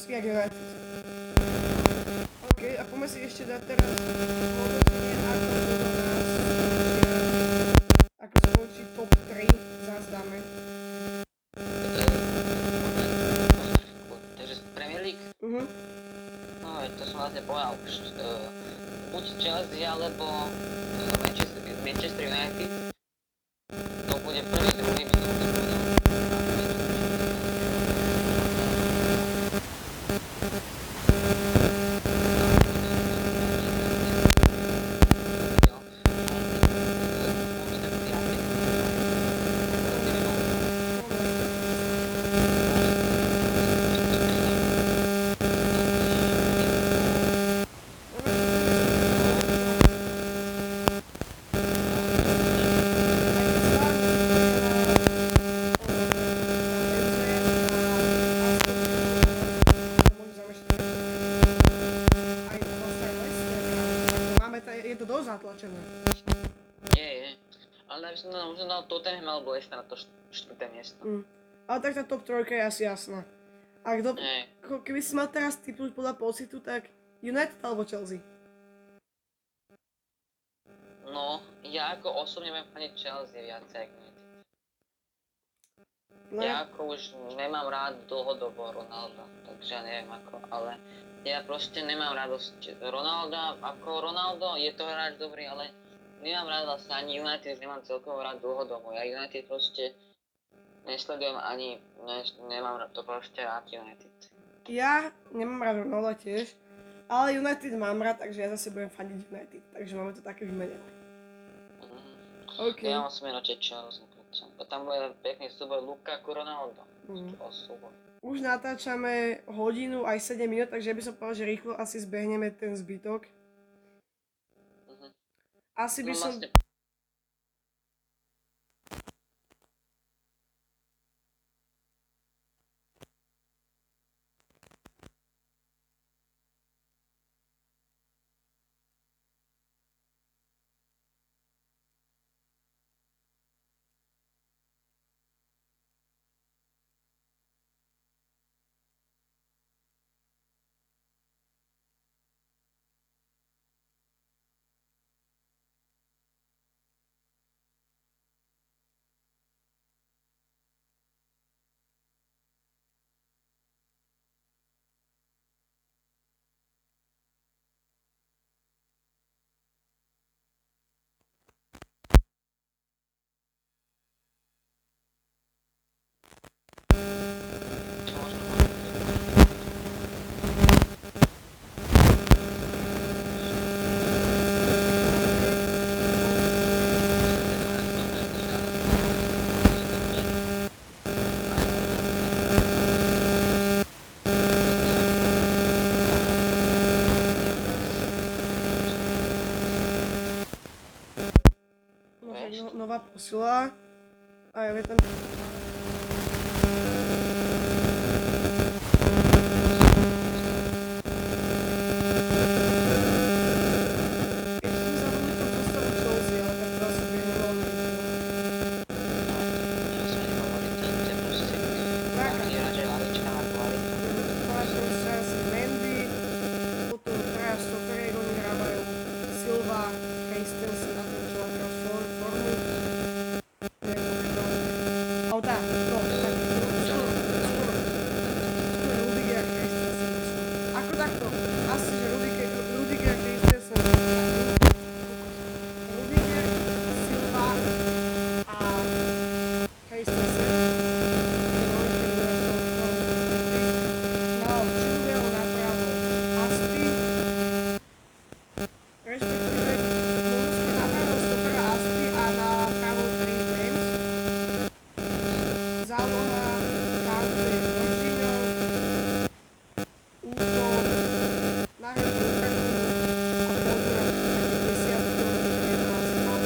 2 plus, jak United. OK, a poďme si ešte dať teraz hodnotenie, ako budú nás ako skončí top 3, zás dáme. Takže Premier League, Mhm. no to som vlastne povedal už. Uh, buď Chelsea alebo uh, Manchester, Manchester United. To bude prvý, druhý by som to povedal. Máme to, je to dosť zatlačené. Je, je. Ale ja by som dal, možno dal Tottenham alebo Leicester na to št- štvrté miesto. Mm. Ale tak tá top trojka je asi jasná. A kto, keby si mal teraz typnúť podľa pocitu, tak United alebo Chelsea? No, ja ako osobne budem faniť Chelsea viacej ako United. No, Ja ako už nemám rád dlhodobo Ronalda, takže ja neviem ako, ale ja proste nemám radosť. Ronaldo, ako Ronaldo je to hráč dobrý, ale nemám rád vlastne ani United, nemám celkovo rád dlhodobo. Ja United proste nesledujem ani, ne, nemám to proste rád United. ja nemám rád Ronalda tiež, ale United mám rád, takže ja zase budem faniť United. Takže máme to také vymenené. Mhm. OK. Ja mám smer radšej Chelsea, tam bude pekný súboj Lukaku Ronaldo. Mm. Súboj. Už natáčame hodinu aj 7 minút, takže by som povedal, že rýchlo asi zbehneme ten zbytok. Mhm. Asi tak no, nová posila. A ja tam... Ešte sme zabudli tú postavu Chelsea, ale tak to asi by nebolo Máš proste asi Mendy, potom teraz stoperi oni hrávajú Silva, Christensen a ten čo má teraz for- formu. Neviem, ako je to. Ale tá, no, tak, skôr, skôr, skôr Rudiger a Christensen. Ako takto, asi, že Rudiger, Rudiger a Christensen. Rudiger, Silva a Christensen. Mal Chilwell napravo Aspi, respektíve Monusky napravo stopera Aspi a na pravo Trey James. Záloha Kante Jorginho, útok na hrebu Lukaku a kontra taký desiatko 11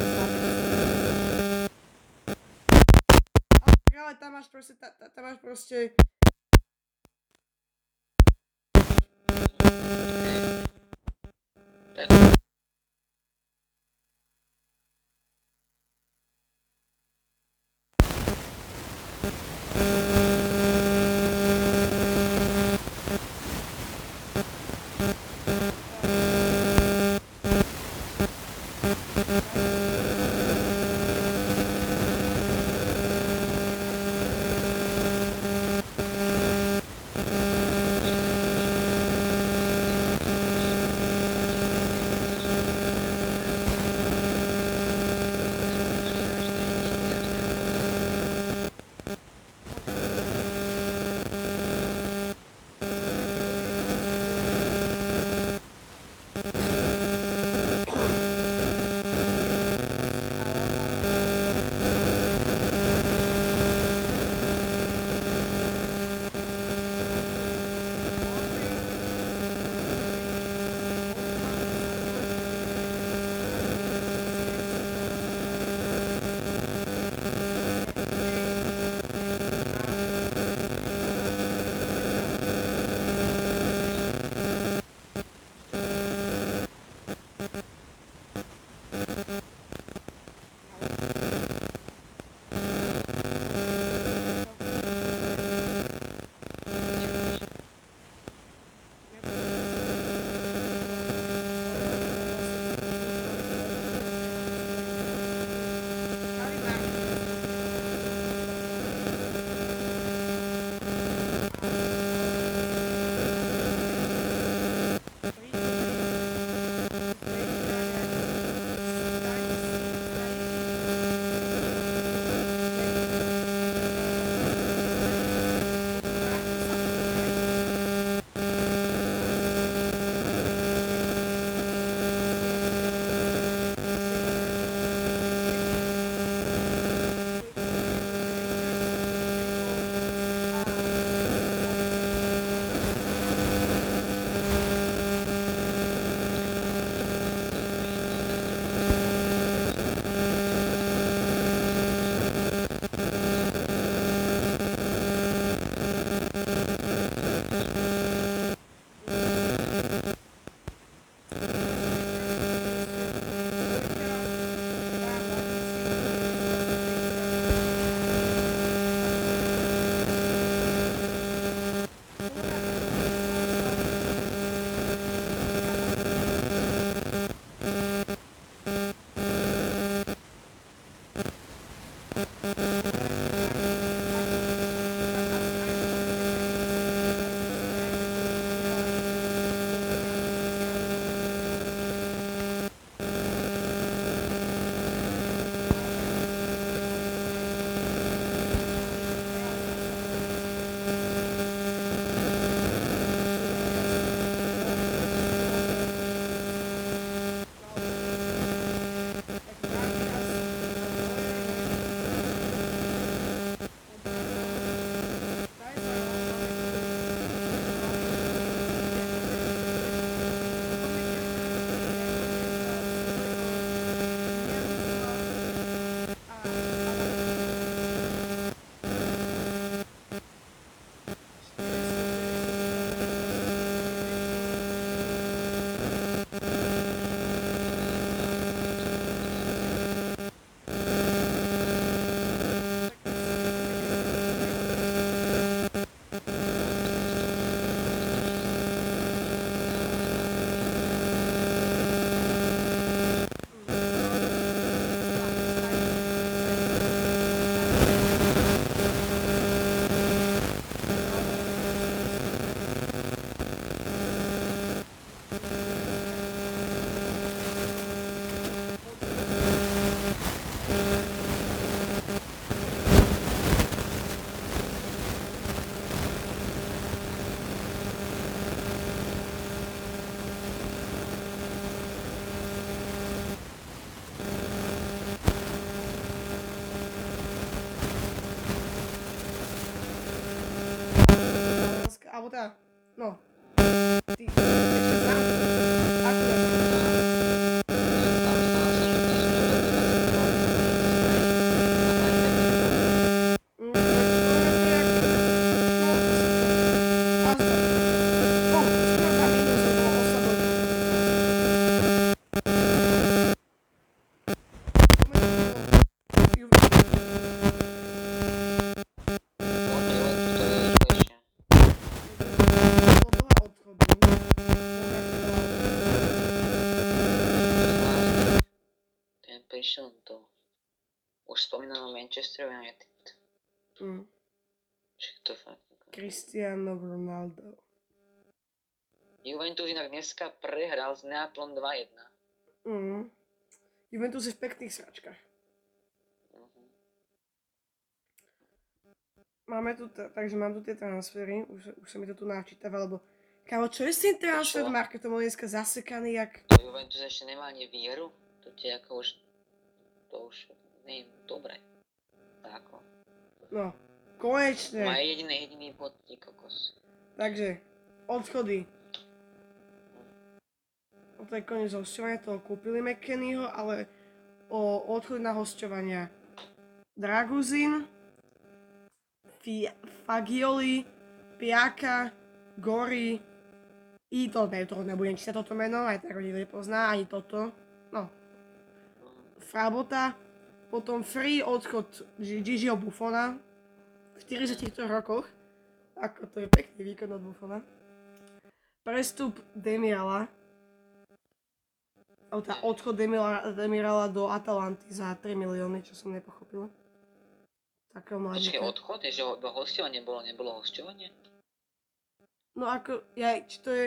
ale tam máš proste, ta, ta, tam máš proste Cristiano Ronaldo. Juventus inak dneska prehral s Neaplom 2-1. Mm. Juventus je v pekných sračkách. Mhm. Máme tu, t- takže mám tu tie transfery, už, už sa mi to tu načítava, lebo Kámo, čo je s tým transfer marketom? On je dneska zasekaný jak... To Juventus ešte nemá ani víru. To ti ako už... To už nie je dobré. Tako. No, Má konečne. jediný, jediný bod, ty kokos. Takže, odchody. No to je koniec hostovania, toho kúpili McKennyho, ale o odchody na hostovania. Draguzin, Fi- Fagioli, Piaka, Gori, i to, ne, to nebudem čítať toto meno, aj tak ho nikto nepozná, ani toto. No, Frabota, potom free odchod Gi- Gigiho Buffona v 43 rokoch. Ako to je pekný výkon od Buffona. Prestup Demirala. Alebo teda odchod Demirala, Demirala do Atalanty za 3 milióny, čo som nepochopil. Takého Počkej, mladíka. odchod je, že do hostovania nebolo, nebolo hostovanie? No ako, ja, či to je...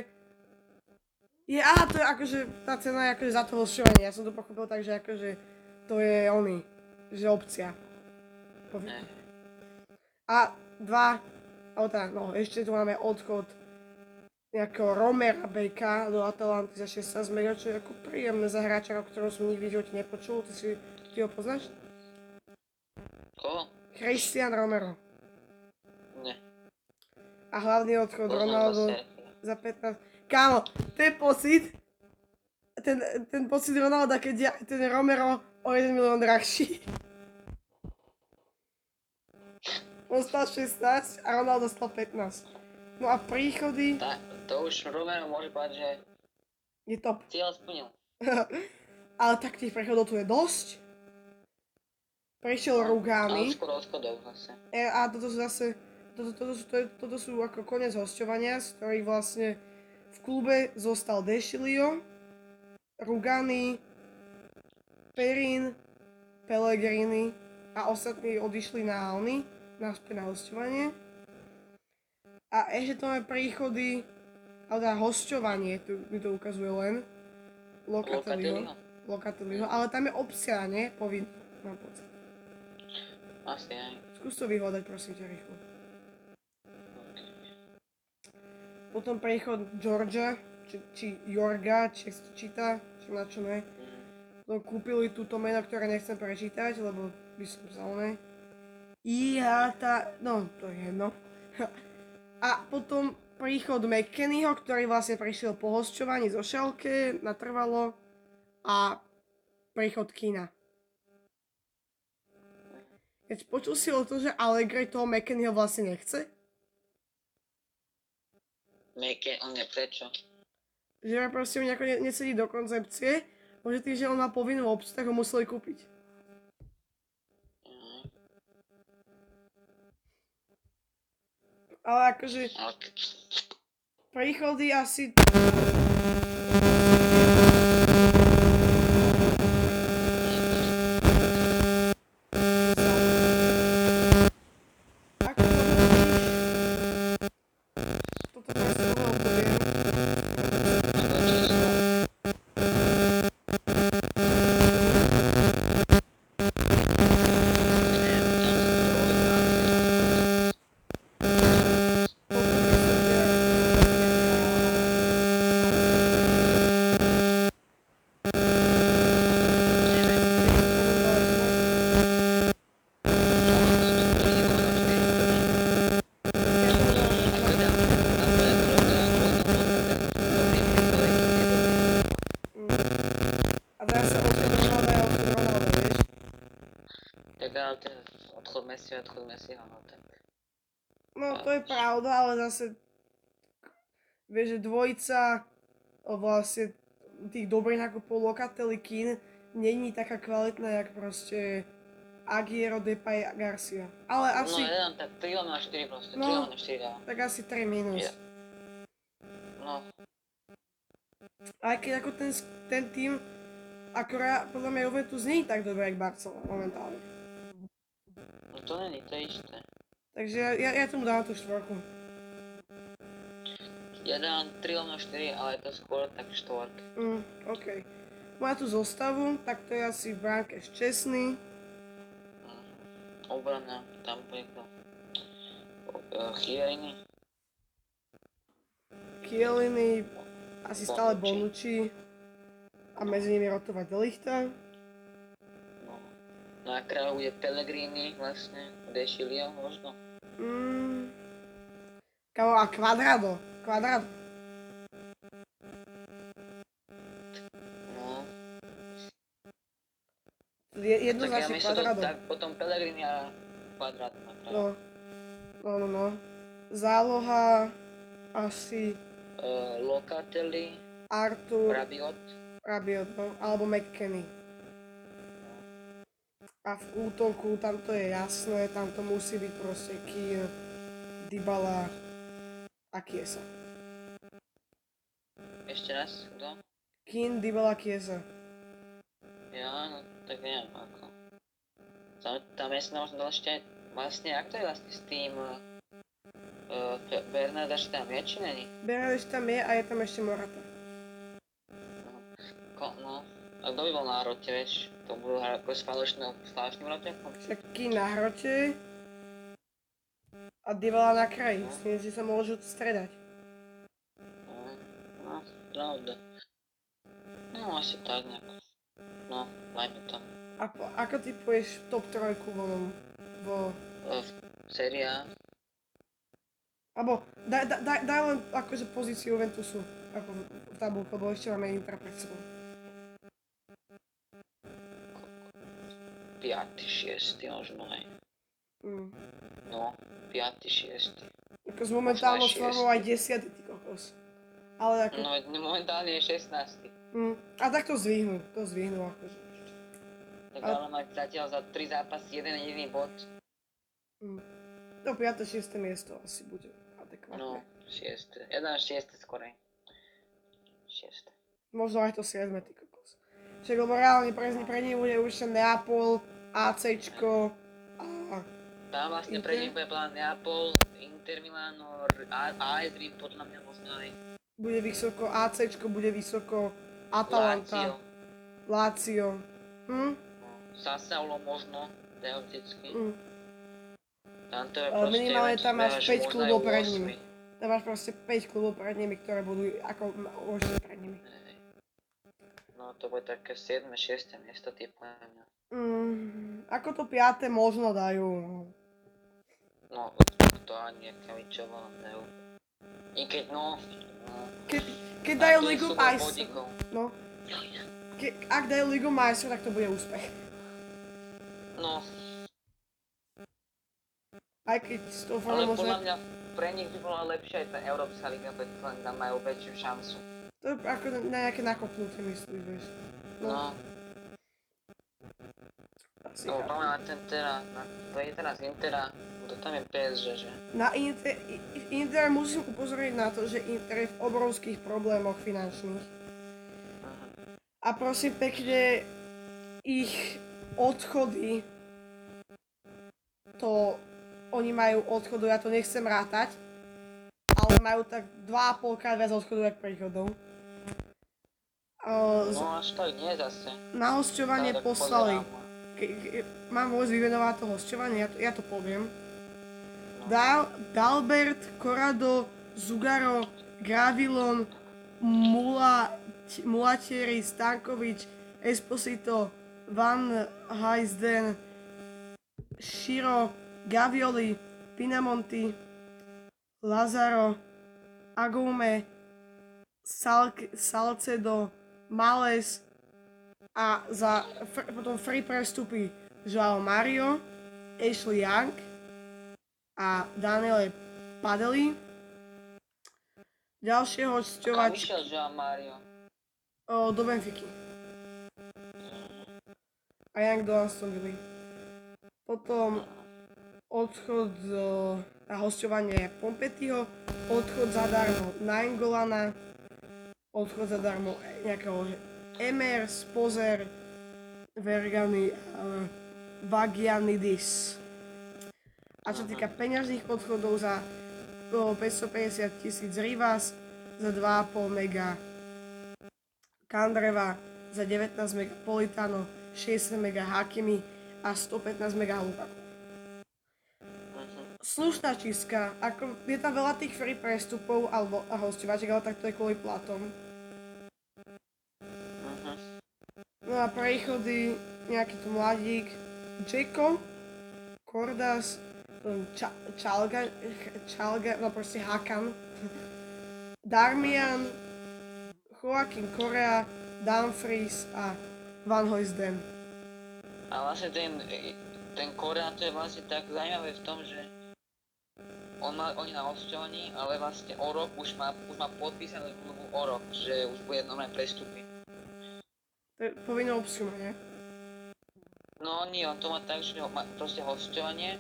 Je, aha, to je akože, tá cena je akože za to hostovanie. Ja som to pochopil tak, že akože to je oný, že opcia. Poviem. A dva, alebo teda, no ešte tu máme odchod nejakého Romera Bejka do Atalanty za 16 miliónov, čo je ako príjemné za hráča, o ktorom som nikdy v živote nepočul. Ty si, ty ho poznáš? Koho? Christian Romero. Ne. A hlavný odchod Poznám Ronaldo to za 15. Kámo, ten pocit, ten, ten pocit Ronalda, keď je ten Romero o 1 milión drahší. On stal 16 a Ronaldo stal 15. No a príchody Tá, to už Romero môže povedať, že je top. cieľ splnil. Ale tak tých prechodov tu je dosť. Prešiel Rugani. odchodov zase. E, a toto sú zase, toto, toto, sú, to, toto sú ako koniec hostovania, z ktorých vlastne v klube zostal Dešilio, Rugani, Perin, Pellegrini a ostatní odišli na Alny, naspäť na hostovanie. A ešte to máme príchody, ale teda hostovanie, tu mi to ukazuje len. Lokateliho? Lokateliho, ale tam je opcia, nie? Povinná, mám pocit. Asi aj. Skús to vyhľadať, prosím ťa, rýchlo. Potom prechod Georgia, či, či Jorga, či sa číta, či na čo ne. Mm. No, kúpili túto meno, ktoré nechcem prečítať, lebo by som sa. Iata, no, to je jedno. A potom príchod McKennyho, ktorý vlastne prišiel po hosťovaní zo Šelke, natrvalo. A príchod Kina. Keď počul si o to, že Allegri toho McKennyho vlastne nechce? Meke, on je prečo? Že proste nejako ne- nesedí do koncepcie, môže tým, že on má povinnú tak ho museli kúpiť. Ale akože príchody asi... Messi, odchod Messiho, no tak. No to je pravda, ale zase vieš, že dvojica vlastne tých dobrých nákupov Locatelli Kin není taká kvalitná, jak proste Aguero, Depay a Garcia. Ale asi, No jeden, tak 3 na 4 proste, 3 No. na 4 dáva. tak asi 3 minus. Je. No, Aj keď ako ten, ten tým, akorát podľa mňa Juventus nie je tak dobrý, jak Barcelona momentálne. To není, to isté. Takže ja, ja, ja tomu dám tú štvorku. Ja dám 3 na 4, ale je to skôr tak štvork. Mm, OK. Má tu zostavu, tak to je asi v bránke Šťastný, Mm. Obrana, tam bude kto? Uh, Chieriny, Kieliny, asi stále Bonucci. A medzi nimi rotovať Delichta. No. Na kraji bude Pellegrini vlastne, Dešilio možno. Mm. Kamo, a Quadrado. Quadrado. No, Je, tak ja myslím, Quadrado. tak potom Pellegrini a kraji. No. No, no, no. Záloha asi Uh, Locatelli, Artur, Rabiot, Rabiot, no, alebo McKenny. A v útoku tam to je jasné, tam to musí byť proste Kiel, Dybala a Kiesa. ešte raz, kto? Kin, Dybala, Kiesa. Ja, no tak neviem ako. Tam, tam sa možno dal ešte, vlastne, jak to je vlastne s tým uh, uh, Bernarda, či tam je, či není? Bernadeš tam je a je tam ešte Morata. Ko, no, a kto by bol na hrote, vieš? To budú ako s falošným, falošným roťakom? Kin na hrote a Dybala na kraji. S tým, že sa môžu stredať. No, no, pravda. No, asi tak nejak. No, dajme to. A po, ako ty poješ top trojku vo, vo Uh, Série A, Alebo daj, daj, daj, len akože pozíciu Juventusu ako v, v tabulke, lebo ešte máme Inter pred sebou. 5. 6. možno aj. Mm. No, 5. 6. Ako s momentálnou formou aj 10, ty kokos. Ale ako... No, veď momentálne je 16. Mm. A tak to zvihnú, to zvihnú akože. Tak Ale- ale mať zatiaľ za 3 zápasy jeden jediný bod. Mm. To 5. 6. miesto asi bude adekvátne. No, 6. Jeden 6 skorej. 6. Možno aj to 7. ty kokos. Však lebo reálne pre, pre nich bude už ten Neapol, ACčko a... Tam vlastne pre nich bude plán Neapol, Inter Milano, AS Rím podľa mňa možno aj Bude vysoko ACčko, bude vysoko Atalanta, Lazio. Lazio. Hm? Sassuolo možno, teoreticky. Mm. Tam to je Ale minimálne tam máš bude až 5 možno klubov pred 8. nimi. Tam máš proste 5 klubov pred nimi, ktoré budú ako možno pred nimi. Hej. To bude také 7. 6. miesto typujem. Mm, ako to 5. možno dajú. No, to ani Kavičovo dajú. I keď no, no Keď, keď dajú Ligu majstrov, no, ke, ak dajú Ligu majstrov, tak to bude úspech. No, Aj keď z toho ale formou podľa mňa pre nich by bola lepšia aj tá Európska liga, pretože tam majú väčšiu šancu. To ako na nejaké nakopnutie, myslíš, vieš. No, No, asi no máme na ten teraz, na, to je teraz Intera, to tam je PSG, že? Na Inter, Inter musím upozorniť na to, že Inter je v obrovských problémoch finančných. A prosím pekne, ich odchody, to oni majú odchodu, ja to nechcem rátať, ale majú tak 2,5 krát viac odchodov, jak príchodov. Uh, No až tak nie zase. na hosťovanie Tak poslali, ke, ke, mám vôcť vymenovať to hosťovanie, ja to, ja to poviem. No. Dal, Dalbert, Corrado, Zugaro, Gravilon, Mula, Mulatieri, Stankovič, Esposito, Van Heisden, Shiro, Gavioli, Pinamonti, Lazaro, Agoume, Salk, Salcedo, Males a za fr, potom free prestupy Joao Mario, Ashley Young a Daniele Padeli. Ďalšie Kam hosťovač išiel Joao Mario? o, do Benfiky. A Young do Aston Villa. Potom odchod do, a hosťovanie Pompetiho, odchod zadarmo Naingolana, odchod zadarmo nejakého Emers, Pozer, Vergany, uh, Vagianidis. A čo týka peňažných odchodov za o, 550 tisíc Rivas, za 2,5 mega Kandreva, za 19 mega Politano, 60 mega Hakimi a 115 mega Lukaku. Slušná číska, ako je tam veľa tých free prestupov alebo a hostovačiek, ale tak to je kvôli platom. Mhm. No a prechody, nejaký tu mladík, Jeko, Kordas, Ča- Čalga, Čalga, no proste Hakan, Darmian, Joaquin Korea, Dumfries a Van Hoysden. A vlastne ten, ten Korean to je vlastne tak zaujímavé v tom, že on má, oni na hosťovaní, ale vlastne o rok už má, už má podpísanú zmluvu o rok, že už bude normálne prestupy. To je povinné obsuma, nie? No nie, on to má tak, že ho má proste hosťovanie,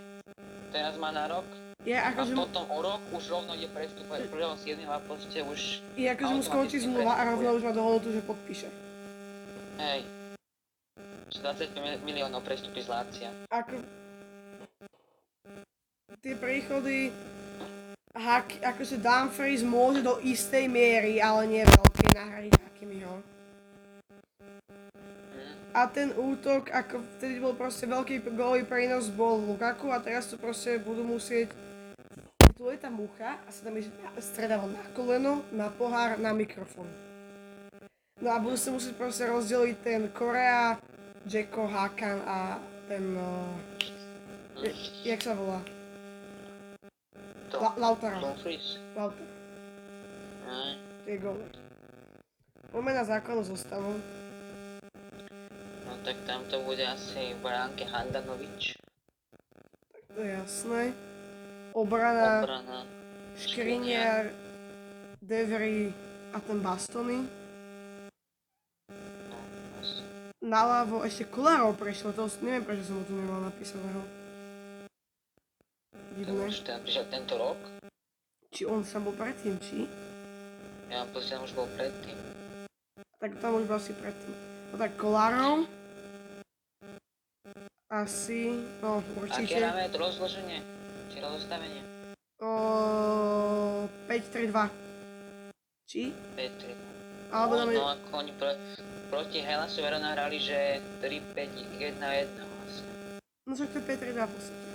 teraz má na rok, Je a akože, mu, potom o rok už rovno ide prestúpať, prvého 7 a proste už, je akože mu skončí zmluva a rovno už má dohodnutú, že podpíše. hej, že 25 mil- miliónov prestupy z Lácia. Ako... Tie príchody... Hak, akože Dumfries môže do istej miery, ale nie veľkej nahradiť Hakimiho. A ten útok, ako vtedy bol proste veľký gólový prínos, bol Lukaku a teraz to proste budú musieť... Tu je tá mucha a sa tam ide stredavo na koleno, na pohár, na mikrofón. No a budú sa musieť proste rozdeliť ten Korea, Jacko, Hakan a ten... Uh, je, jak sa volá? To, La, Lautaro. Dumfries. Lautaro. Tie góly. Poďme na základnú zostavu. No tak tam to bude asi bránke Handanovič, To je jasné. Obrana, obrana. Škriniar, Devry a ten Bastony. Naľavo ešte Kolárov prešiel, to neviem prečo som ho tu nemal napísaného. Divné. už ten prišiel tento rok. Či on sa bol predtým, či? Ja mám pocit, už bol predtým. Tak tam už bol asi predtým. No tak Kolárov. Asi, no Aké určite. máme to rozloženie? Či rozostavenie? O, 5-3-2. Či? 5-3. Alebo no, dáme... no ako oni pro, proti Helasu Verona hrali, že 3-5-1-1 vlastne. No však to je 5-3-2 v podstate.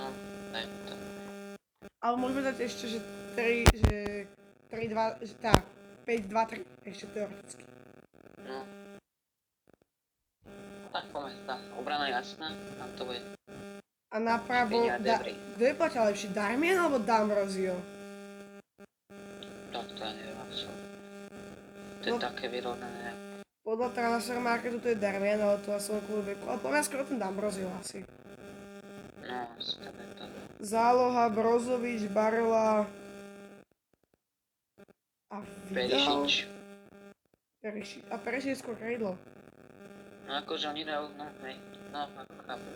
No, ne, to. Ale môžeme dať ešte, že 3, že 3, 2, že tak, 5, 2, 3, ešte teoreticky. No. Tak tá obrana jasná, tam to bude. A napravo, da, kto je platil lepší, Darmian alebo D'Ambrosio? No, to ja neviem, absolútne. To je No. také vyrovnané. Podľa transfer marketu to je Darmian, ale to asi len kvôli veku. Ale podľa skoro ten D'Ambrosio asi. No, je to. Záloha, Brozovič, Barela a Vidal. Perišič. Perišič. A Perišič je skôr krídlo. No akože oni hrajú, no hej, no chápu.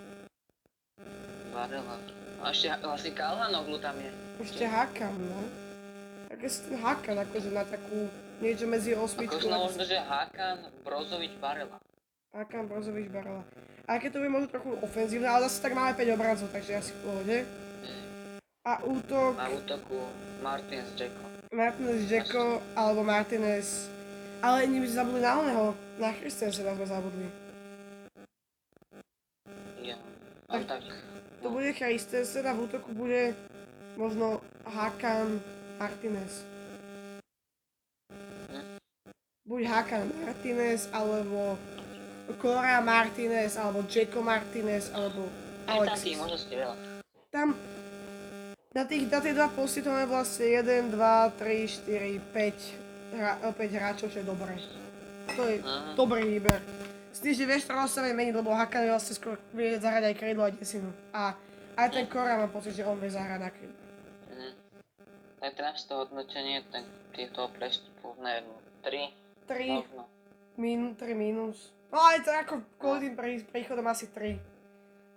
Varela. A ešte vlastne Kalhanoglu tam je. Ešte Hakan, no. Tak ten Hakan akože na takú niečo medzi osmičkou. Akože no možno, že Hakan, Brozovič, Varela. Hakan, Brozovič, Barela. Aj keď to by možno trochu ofenzívne, ale zase tak máme 5 obrancov, takže asi v pohode. A útok Na útoku Martinez Jacko. Martinez Jacko alebo Martinez. Ale my sme zabudli na oného. Na Christensena sme zabudli. No tak. To No, bude Christensen a v útoku bude možno Hakan Martinez. Hm. Buď Hakan Martinez, alebo Korea Martinez, alebo Jacko Martinez, alebo aj Alexis. tých možností veľa. Tam na, tých, na tie dva posty to máme vlastne 1, 2, 3, 4, 5, hra, 5 hráčov, čo je dobré. To je Aha. dobrý výber. S tým, že vieš to rozstaviť meniť, lebo Hakan vlastne skôr vie zahrať aj krídlo a desinu. A aj ten Kora mám pocit, že on vie zahrať na krídlo. Mhm. Tak teraz to hodnotenie tak týchto prestupov, neviem, 3 3, možno. min, 3 minus. No ale to ako kvôli tým prí- príchodom asi 3.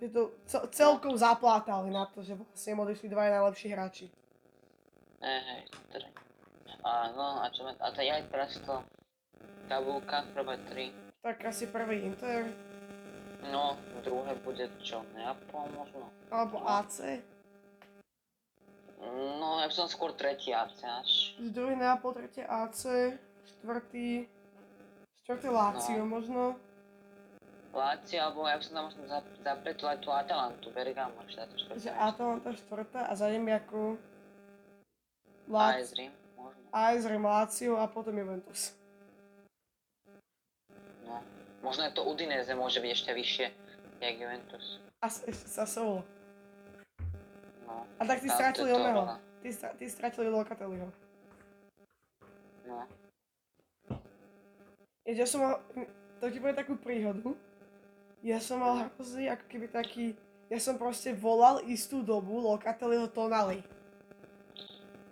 Je to ce- celkom zaplátali na to, že vlastne odišli dvaja najlepší hráči. Hej, hej, 3. A no, a čo, a to je aj teraz to tabulka, prvé 3. Tak asi prvý Inter, No, druhé bude čo, Neapol možno? alebo AC. No, ja by som skôr tretí AC až. Druhý Neapol, tretie AC, štvrtý, štvrtý Lazio možno. Láci, alebo ja by som tam možno zap- zapretol aj tú Atalantu, Bergamo, ešte na to Takže. Atalanta štvrtá a za Nemiaku Aj Lazio, z Rím, možno. AS Rím, Lazio a potom Juventus. No. Možno aj to Udinese môže byť ešte vyššie, jak Juventus. A Sassuolo. No. A tak ty stratili oného. veľa. Ty, ty stratili Locatelliho. No. Ja som mal, to ti poviem takú príhodu. Ja som mal hrozný, ako keby taký, ja som proste volal istú dobu Locatelliho Tonali.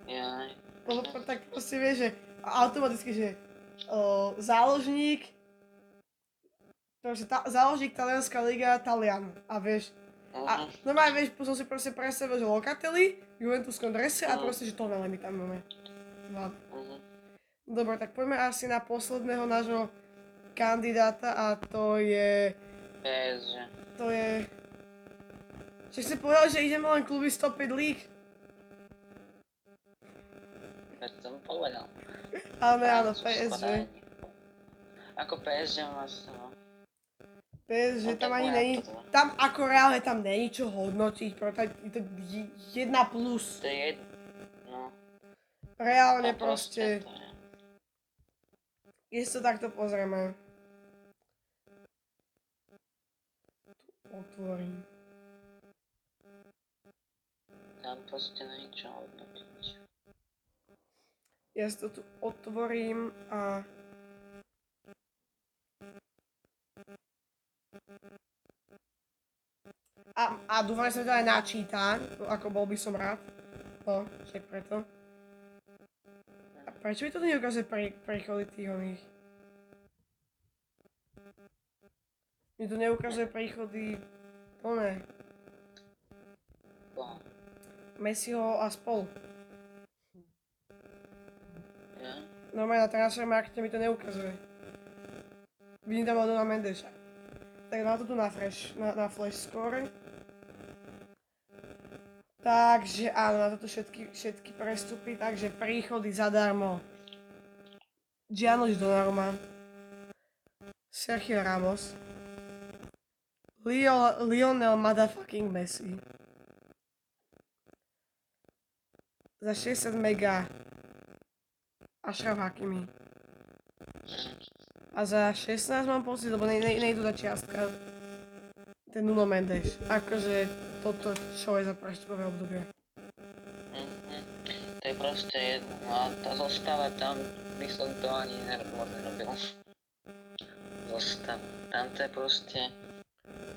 Jaj. Lebo tak proste vieš, že automaticky, že o, záložník, proste tá, záložník Talianská liga Talian. A vieš, a Mhm. normálne vieš, som si proste predstavil, že Locatelli, v Juventuskom drese a Mhm. proste, že Tonali mi tam máme. No. Mhm. Dobre, tak poďme asi na posledného nášho kandidáta a to je... PSG. To je... Čiže si povedal, že ideme len kluby 105 líg? Veď som povedal. Ale áno, PSG. Ako PSG vlastne, no. PSG, No, tam ani není... Tam ako reálne tam není čo hodnotiť, pretože je to jedna plus. To je jedno. No. Reálne proste, keď to takto pozrieme. Tu otvorím. Tam proste není čo hodnotiť. Ja si to tu otvorím a... A, a dúfam, že sa to aj načíta, ako bol by som rád. No, však preto. A prečo mi to neukazuje pre, prechody tých oných? Mi to neukazuje prechody plné. No. Messiho a spolu. Normálne na Transfermarkte mi to neukazuje. Vidím tam Aldona Mendeša. Tak na to tu na Flash, na, na Flash Score. Takže áno, na toto všetky, všetky prestupy, takže príchody zadarmo. Gianluigi Donnarumma. Sergio Ramos. Leo, Lionel motherfucking Messi. Za 60 mega Ashraf Hakimi. A za 16 mám pocit, lebo ne, ne, nejdu tá čiastka. Ten Nuno Mendes. Akože toto čo je za prestupové obdobie. Mhm. To je proste jedno. No a tá zostava tam by som to ani nerobil. nerobil. Zostava. Tam to je proste...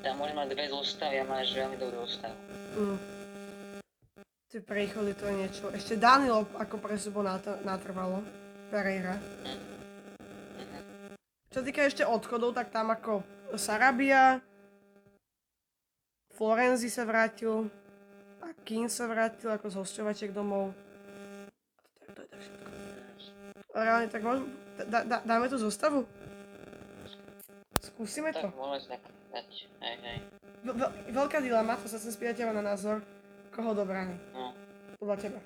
Tam môžeš mať dve zostavy a máš veľmi dobrú zostavu. Mm. Tie prechody to je niečo. Ešte Danilo ako pre sebou nat- natrvalo. Pereira. Mhm. Čo sa týka ešte odchodov, tak tam ako Sarabia, Florenzi sa vrátil, a King sa vrátil ako z hosťovačiek domov. Reálne, tak môžem, dá, dá, dáme tú zostavu? Skúsime to. Tak môžeme tak dať. Hej, hej. Ve- ve- veľká dilema, to sa chcem spýtať teba na názor. Koho dobraný? No. Podľa teba.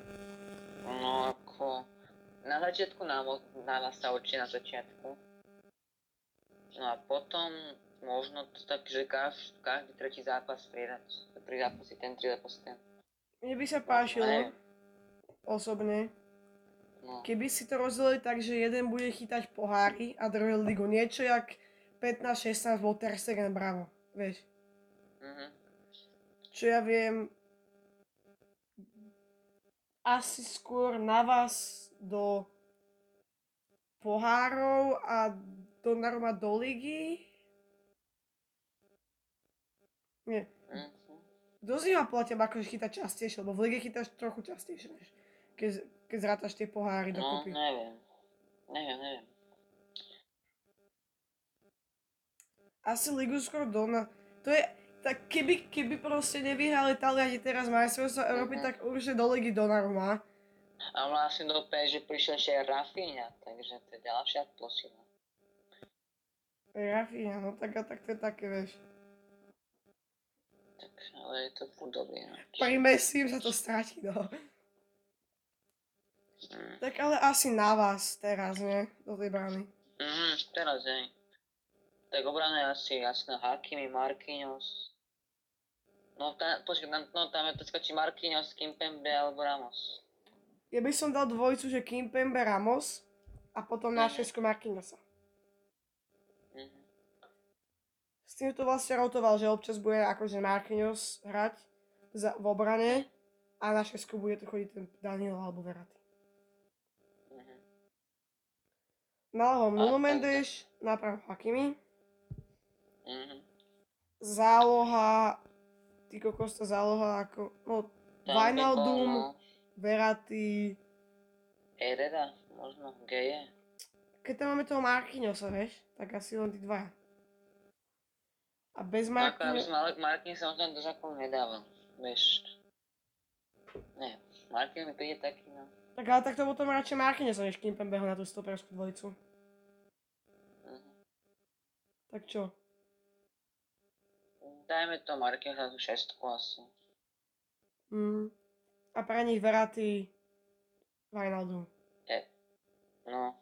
No ako... Na začiatku nám, dáva sa oči na začiatku. No a potom možno to tak, že každý, každý tretí zápas priedať. Tri zápasy ten, tri zápasy ten. Mne by sa páčilo, Neviem. osobne, No. keby si to rozdelili tak, že jeden bude chytať pohári a druhý ligu. Niečo jak 15-16 bol Ter Stegen Bravo, vieš. Mhm. Čo ja viem, asi skôr na vás do pohárov a do Naruma do ligy. Nie. Kto z nich teba akože chytať častejšie, lebo v lige chytáš trochu častejšie, než keď, keď zrátaš tie poháry No, dokopy. neviem. Neviem, neviem. Asi Ligu skoro doma. To je, tak keby, keby proste nevyhrali Taliani teraz majstrovstvo Európy, Mhm. tak určite do Ligy Donnarumma. A vlastne do PSG prišiel ešte Rafinha, takže to je ďalšia posila. Rafinha, no tak a tak to je také, vieš. Tak, ale je to furt dobrý hráč. Pri Messi sa to stratí, no. Mm. Tak ale asi na vás teraz, nie? Do tej brány. Mhm, teraz hej. Tak obrana je asi jasná Hakimi, Marquinhos. No, tá, počkaj, tam, no, tam je to či Marquinhos, Kimpembe alebo Ramos. Ja by som dal dvojicu, že Kimpembe Ramos a potom na Mhm. šesku Marquinhosa. Tým to vlastne rotoval, že občas bude akože Marquinhos hrať za, v obrane a na šesku bude to chodiť ten Danilo alebo Verratti. Mhm. Na ľavom Nuno? Mendes, napravo Hakimi. Mhm. Záloha, ty kokos to záloha ako, no, Wijnaldum, no, Verratti. Herrera, možno, Geje. Keď tam máme toho Marquinhosa, vieš, tak asi len tí dvaja. A bez Tak, aby som ale Markin sa možno do zákonu nedával, vieš. Nie, Markin mi príde taký, no. tak ale tak to potom radšej Marquinhosa, než Kimpembeho na tú stoperskú dvojicu. Mhm. Tak čo? Dajme to Markin za tú šestku asi. Mm. A pre nich Verratti, Wijnaldum. No,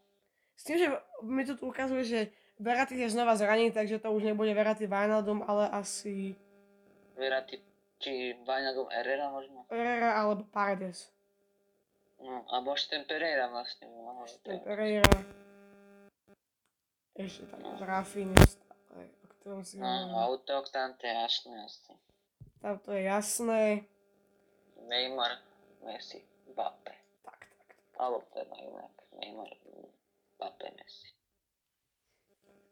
S tým, že mi to tu ukazuje, že Verratti je znova zranený, takže to už nebude Verratti Wijnaldum, ale asi Verratti, či Wijnaldum Herrera možno. Herrera alebo Paredes. No, alebo ešte ten Pereira vlastne mohol Ten. Pereira. Ešte tam No. Rafinha o ktorom si No, autok tam to je jasné asi. Tam to je jasné. Neymar, Messi, Mbappé. Tak, tak, tak. Alebo teda inak. Neymar, Mbappé, Messi.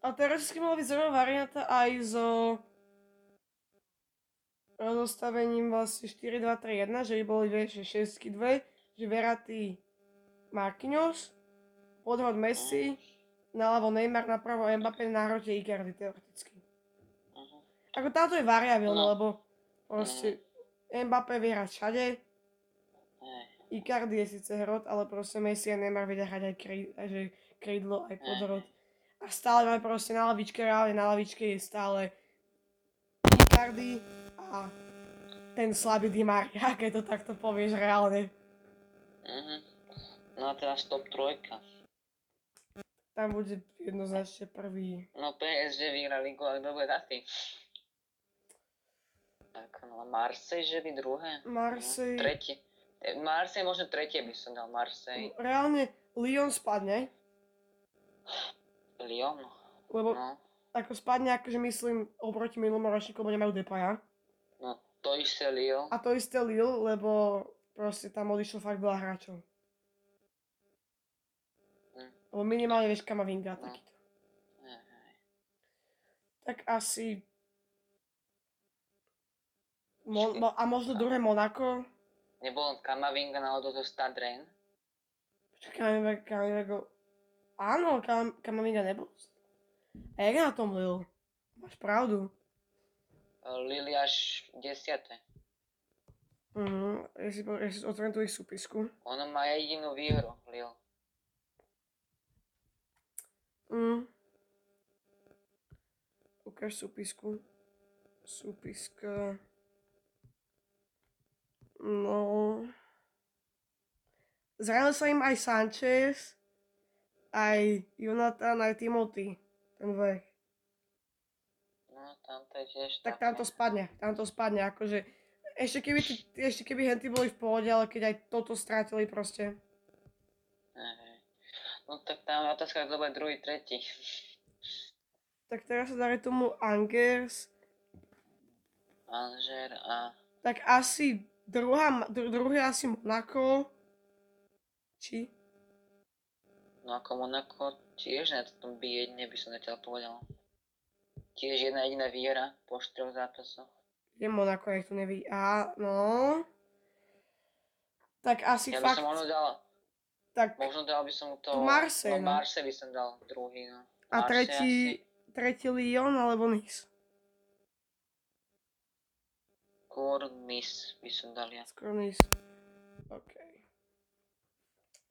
A teoreticky mohla byť zaujímavá varianta aj so rozostavením vlastne 4-2-3-1, že by boli vieš, že 6 2 že Verratti Marquinhos, podhod Messi, naľavo Neymar, napravo Mbappé, na hrote Icardi teoreticky. Uh-huh. Ako táto je variabilné, No. lebo proste Mbappé vie hrať všade, Hej, Icardi je síce hrot, ale proste Messi a Neymar vedia hrať aj krí, aj že krídlo, aj podhrot. A stále máme proste na lavičke, reálne na lavičke je stále Icardi a ten slabý Di Maria, keď to takto povieš reálne. uh-huh. No a teraz top trojka. Tam bude jednoznačne prvý. No PSG vyhrá ligu, ale kto bude tým? Tak no, Marseille, že by druhé? Marseille, No, tretie. Marseille možno tretie by som dal, Marseille. reálne Lyon spadne, Lyon, lebo no. ako spadne, akože myslím oproti minulomu ročníku, lebo nemajú Depaja. No, to isté Lyon. A to isté Lille, lebo proste tam odišlo fakt veľa hráčov. Hm. Lebo minimálne vieš Kamavinga a No. takýto. Tak asi... Mo- mo- a možno druhé Monako. Nebol Kamavinga náhodou zo Stadren? Počkaj, Kamavinga, Kamavinga... Áno, Kam, Kamavinga nebol. A jak na tom Lille? Máš pravdu. Lili až desiate. Mhm, ja si, ja si otvorím tú ich súpisku. Ono má jedinú výhru, Lil. Mm. Ukáž súpisku. Súpiska. No. Zranil sa im aj Sanchez, aj Jonathan, aj Timothy. Ten vek. No, tam to je tiež Tak tam to spadne, tam to spadne, akože ešte keby, ešte keby henty boli v pohode, ale keď aj toto strátili proste. No tak tam je otázka, kto bude druhý, tretí. Tak teraz sa darí tomu Angers, Anžer a... tak asi druhá, dru, druhý asi Monaco. Či? No ako Monako tiež na tom by jedne by som zatiaľ povedal. Tiež jedna jediná výhra po štyroch zápasoch. Je Monako, jak tu nevidí. A, no. Tak asi Ja by fakt, som možno dal, tak možno dal by som to... Marseille, no. no. Marseille by som dal druhý, no. a Marseille tretí, asi. tretí Lyon alebo Nice. Skôr Nice by som dal ja. Skoro Nice.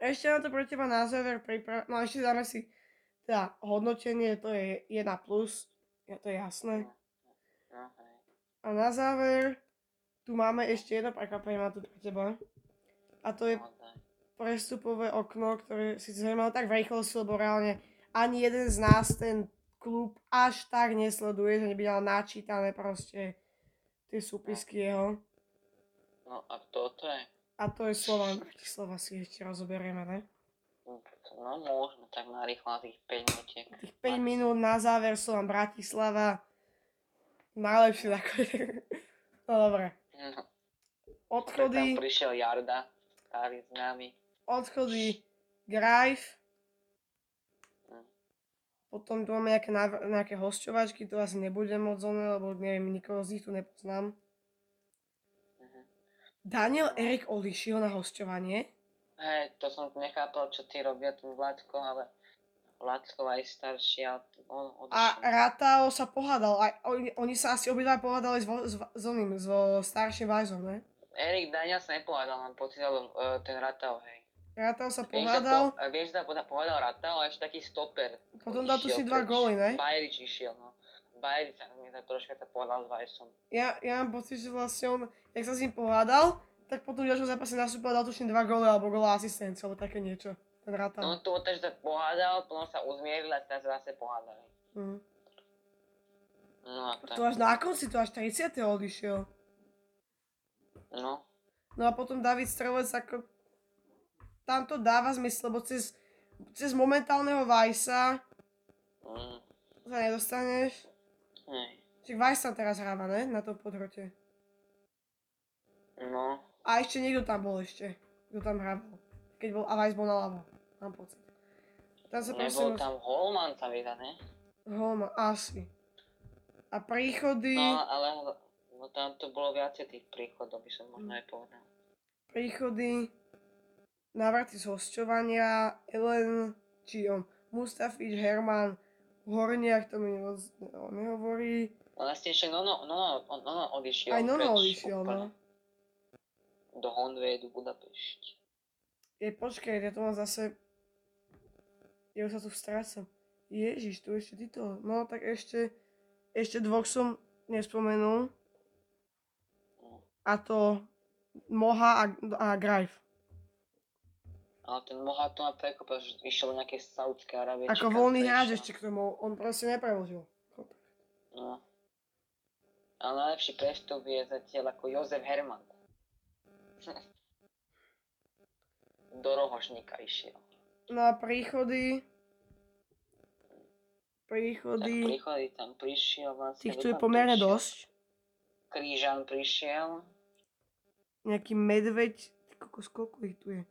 Ešte na to pre teba na záver pripra... No ešte dáme si teda hodnotenie, to je 1 plus, ja to je jasné. A na záver, tu máme ešte jedno prekvapenie, mám tu pre teba. A to je prestupové okno, ktoré si zaujímalo tak v rýchlosti, lebo reálne ani jeden z nás ten klub až tak nesleduje, že neby mal načítané proste tie súpisky jeho. No a kto to je? A to je Slovan Bratislava si ešte rozoberieme, ne? No môžeme tak narýchlo na tých 5 minutiek. Tých 5 minút na záver Slovan Bratislava. Najlepšie takové. No dobre. No, tam Odchody, prišiel Jarda, starý známy. odchody Grajf. Hm. Potom tu máme nejaké, nejaké hosťovačky, to asi nebudem moc oné, lebo neviem, nikoho z nich tu nepoznám. Daniel Erik odišiel na hosťovanie. Hej, to som nechápal, čo ty robia tu Vládko, ale Vládko aj starší a on A odišiel. Ratao sa pohádal, aj, oni, oni sa asi obidva pohádali s, s, s, oným, so starším Vajzom, ne? Erik Daniel sa nepohádal, mám pocit, ale uh, ten Ratao, hej. Ratao sa pohádal, po, že sa poda- pohádal Ratao a ešte taký stoper. potom dal tu si dva góly, ne? Bajrič išiel, no. Bajrič sa tak troška sa pohádal s. Ja, ja mám pocit, že vlastne on, jak sa s ním pohádal, tak potom v ďalšom zápase nastúpil dal tuším dva góly alebo góla asistenciu, alebo také niečo. Ten Ratao. No to že sa pohádal, potom sa uzmieril a teraz zase pohádali. Mm. No a tak. To až na konci, to až 30. odišiel. No, No a potom David Strelec ako... Tam to dáva zmysel, lebo cez, cez momentálneho Vajsa mm, sa nedostaneš. hej. Čiže Vajs tam teraz hráva, ne? Na tom podhrote. No, A ešte niekto tam bol ešte. Kto tam hrával. Keď bol, a Vajs bol na ľavo. Mám pocit. Tam sa nebol tam Holman sa vydá, ne? Holma, asi. A príchody... No, ale no, tam to bolo viacej tých príchodov, by som možno aj povedal. príchody, návraty z hosťovania, Ellen, či on, Mustafič, Herman, Horniak, to mi moc nehovorí. No vlastne ešte Nono, Nono, on- Nono odišiel. Aj Nono odišiel, no. Do Honvedu, Budapešť. Je, počkaj, ja to mám zase... Ja už sa tu strácam. Ježiš, tu ešte títo. No, tak ešte... Ešte dvoch som nespomenul. A to Moha a, a Grajf. Ale ten Moha to ma prekopil, že išiel do nejakej Saudskej Arábie. Ako voľný hráč ešte k tomu, on proste nepreložil. No. Ale najlepší prestup je zatiaľ ako Jozef Herman. Do Rohošníka išiel. No a príchody... Tak Príchody... príchody tam prišiel vlastne. Tých tu je pomerne prišiel? dosť. Krížan prišiel, Nejaký medveď, ty kokos, koľko ich tu je?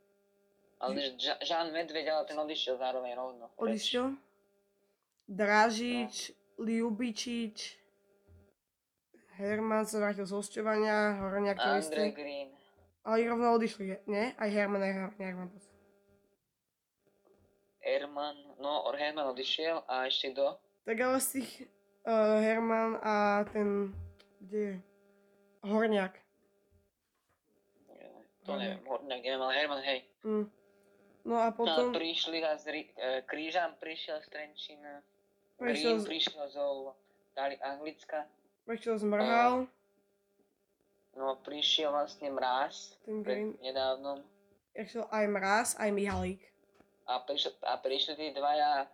ale Ža- Žán Medveď, ale ten odišiel zároveň rovno. Odišiel? Dražič, Liubičič, Herman sa vrátil z hosťovania, Horniak to isté. Green. Ale rovno odišli, nie? Aj Herman, aj Horniak pocit. Herman, no Herman odišiel a ešte kto? Tak ale z tých uh, Herman a ten, kde je? Horniak. To neviem, Horňák, neviem, ale Herman, hej. Mm. No a Potom... potom prišli a z, Ri- e, Krížan prišiel z Trenčína. Prišiel Green z- prišiel zo Anglicka. Prišiel zmrhal, No prišiel vlastne Mráz ten Green, nedávnom. prišiel aj Mraz, aj Mihalík. A, prišiel, a prišli tí dvaja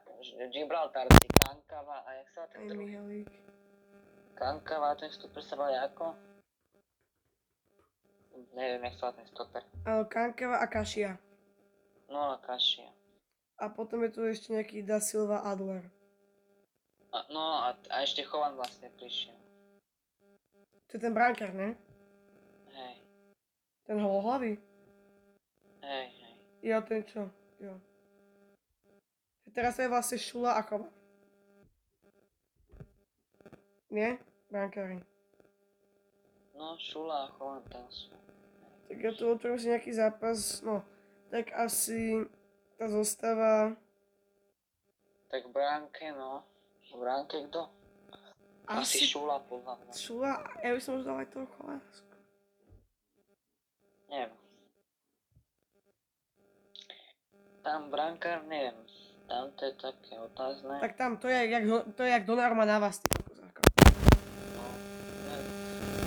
Gibraltarci, Kankava a jak sa Aj ten druhý? Mihalík. Kankava, ten stoper sa volá ako? Neviem, jak sa ten stoper. Áno, Kankava a Kašia. No a Kašia. A potom je tu ešte nejaký Da Silva Adler. A, no a, a ešte Chovan vlastne prišiel. Je ten brankár, ne? Hej, Ten holohlavý? hej, hej. Jo, ten čo? Jo. Teraz je vlastne Šula a Kovar. Nie? Brankári. No, Šula a Chovan tam sú. Tak ja tu otvorím si nejaký zápas, no, tak asi tá zostava, Tak bránke, no. V bránke kto? Asi, asi Šula mňa. Šula, ja by som už dal aj toho Kolársku. Neviem. Tam brankár, neviem. Tam to je také otázne. Tak tam, to je jak, to je jak Donarma na vás, ty. No, neviem.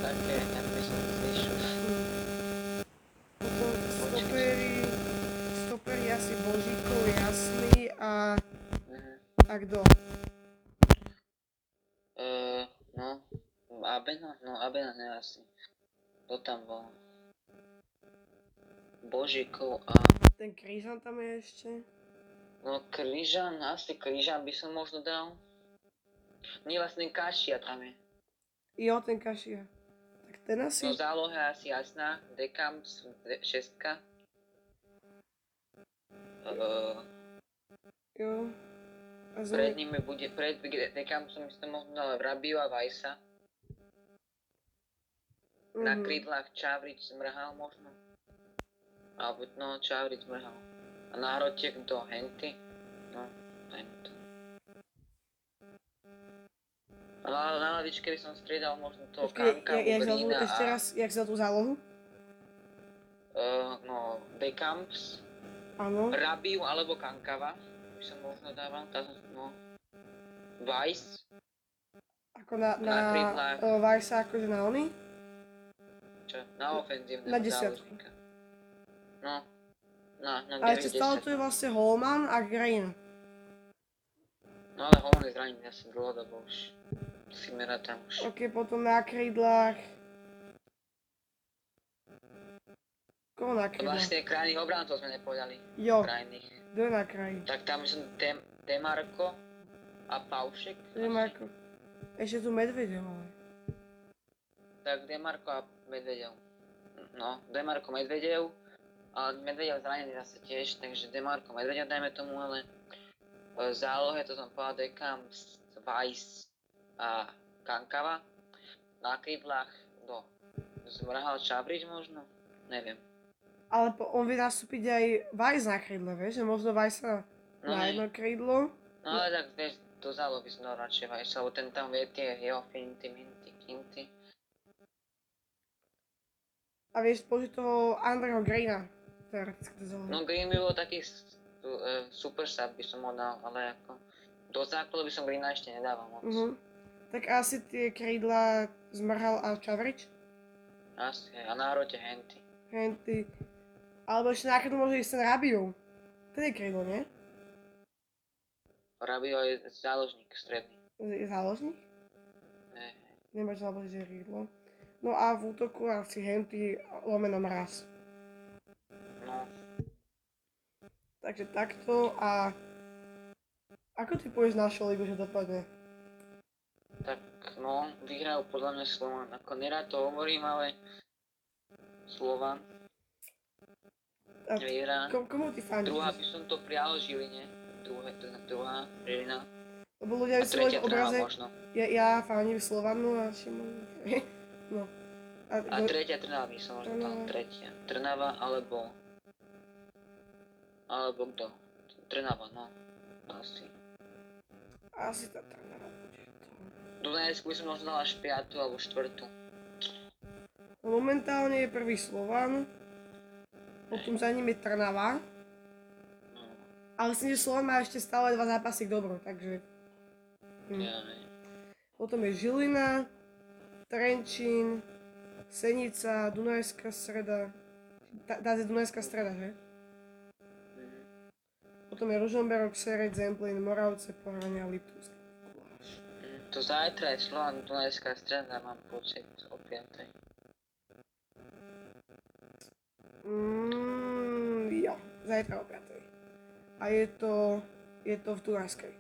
Také, neviem, by som zvyšil. Potom asi Božíkov, Jasný a, Mhm. a kto? Uh, no, Abena, no Abena ne asi. Kto tam bol? Božíkov a... Ten Krížan tam je ešte. No Kryžan, asi Kryžan by som možno dal. Nie, vlastne Kašia tam je. Jo, ten Kašia. Tak ten asi, No záloha asi jasná. Dekamps, de, šestka. Uh, jo. A za pred nimi bude, pred by som možno dal Rabiu a Vajsa. Na Mhm. krídlach Čavrič zmrhal možno. Alebo no, Čavrič zmrhal. A na hrote kto? Henty? No, dajme to. A na, lavičke by som striedal možno toho Počkej, Kanka, jak, jak, za tú, Ubrína ešte a... raz, jak za tú zálohu? Uh, no, Dekamps, Áno. Rabiu alebo Kankava by som možno dával. Tá, no. Vice, Ako na, na, Na na Vajsa, akože na oni? Čo? Na ofenzívneho Na záložníka. No, na, na A 9 ešte stále tu je vlastne Holman a Green. No ale Holman je zranený asi dlhodobo už. Si merá tam už. Ok, potom na krídlach. Koho na krídlach? Vlastne krajných obrancov sme nepovedali. Jo, Krajných. kto je na kraji? Tak tam som Dem, Demarko a Paušek. To je asi. Marko. Ešte tu Medvedev, ale. Tak Demarko a Medvedev. No, Demarko Medvedev. Ale Medvedev zranený zase tiež, takže Demarko Medvedev dajme tomu, ale v zálohe to som povedal Dekam, Weiss a Kankava. Na krídlach kto? Zmrhal Čavrič možno? Neviem. Ale po, on vie nastúpiť aj Vajs na krídle, vieš? Že možno No, na ne. jedno krídlo. No ale tak vieš, do zálohy som dal radšej Weiss, lebo ten tam vie tie jeho finty, minty, kinty. A vieš použiť toho Andreho Greena. No Green by bol taký e, super sub by som ho dal, ale ako do základu by som Greena ešte nedával moc. Mhm. Tak asi tie krídla zmrhal a Čavrič. Asi, a na hrote Henty. Henty. Alebo ešte krídlo môže ísť ten Rabiu. Ten je krídlo, nie? Rabio je záložník stredný. Je záložník? Hej. Nemáš na že je krídlo. No a v útoku asi Henty lomeno mraz. No, Takže takto a... Ako ty povieš našu ligu, že dopadne? tak no, vyhrajú podľa mňa Slovan. Ako nerad to hovorím, ale Slovan A vyhrá. Ko, komu ty fandíš? Druhá by som to prial Žiline. Druhé, druhá, Žilina. Lebo ľudia by si obraze, možno. ja, ja fandím Slovanu a Šimon. no. A, A tretia Trnava by som možno dal. Tretia. Trnava alebo... Alebo kto? Trnava, no. Asi. asi tá Trnava bude. Dunajsku by som možno dal až piatu alebo štvrtú. Momentálne je prvý Slovan, potom za ním je Trnava, No, ale myslím, že Slovan má ešte stále dva zápasy k dobro, takže... Hm. ja. Potom je Žilina, Trenčín, Senica, Dunajská streda. Tá, je Dunajská streda, že? Potom je Ružomberok, Serec, Zemplín, Moravce, Pohrania. Mm, To zajtra je Slovan Dunajská streda, mám pocit, o 5. Mm, jo, zajtra o 5. A je to, je to v Dunajskej.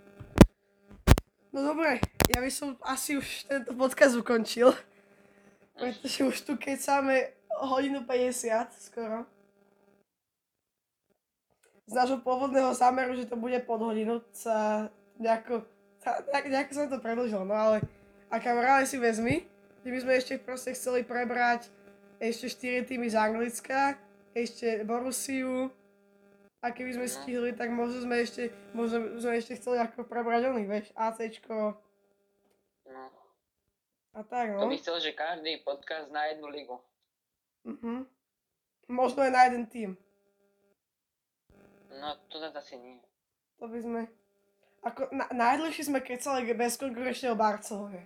No dobre, ja by som asi už tento podcast ukončil. Pretože už tu kecáme hodinu 50 skoro. Z nášho pôvodného zámeru, že to bude pod hodinu, sa nejako, sa, nejak, nejako som to predlžil, no ale a kamerále si vezmi, Že by sme ešte proste chceli prebrať ešte 4 týmy z Anglicka, ešte Borussiu. A keby sme No. stihli, tak možno sme ešte, možno sme ešte chceli ako prebrať oných, vieš, ACčko No. a tak, To no. by chcel, že každý podcast na jednu ligu. Mhm. Možno aj na jeden tým. No, to zase asi nie. To by sme... Ako, na, najdlhšie sme kecali bezkonkurenčne o Barcelone.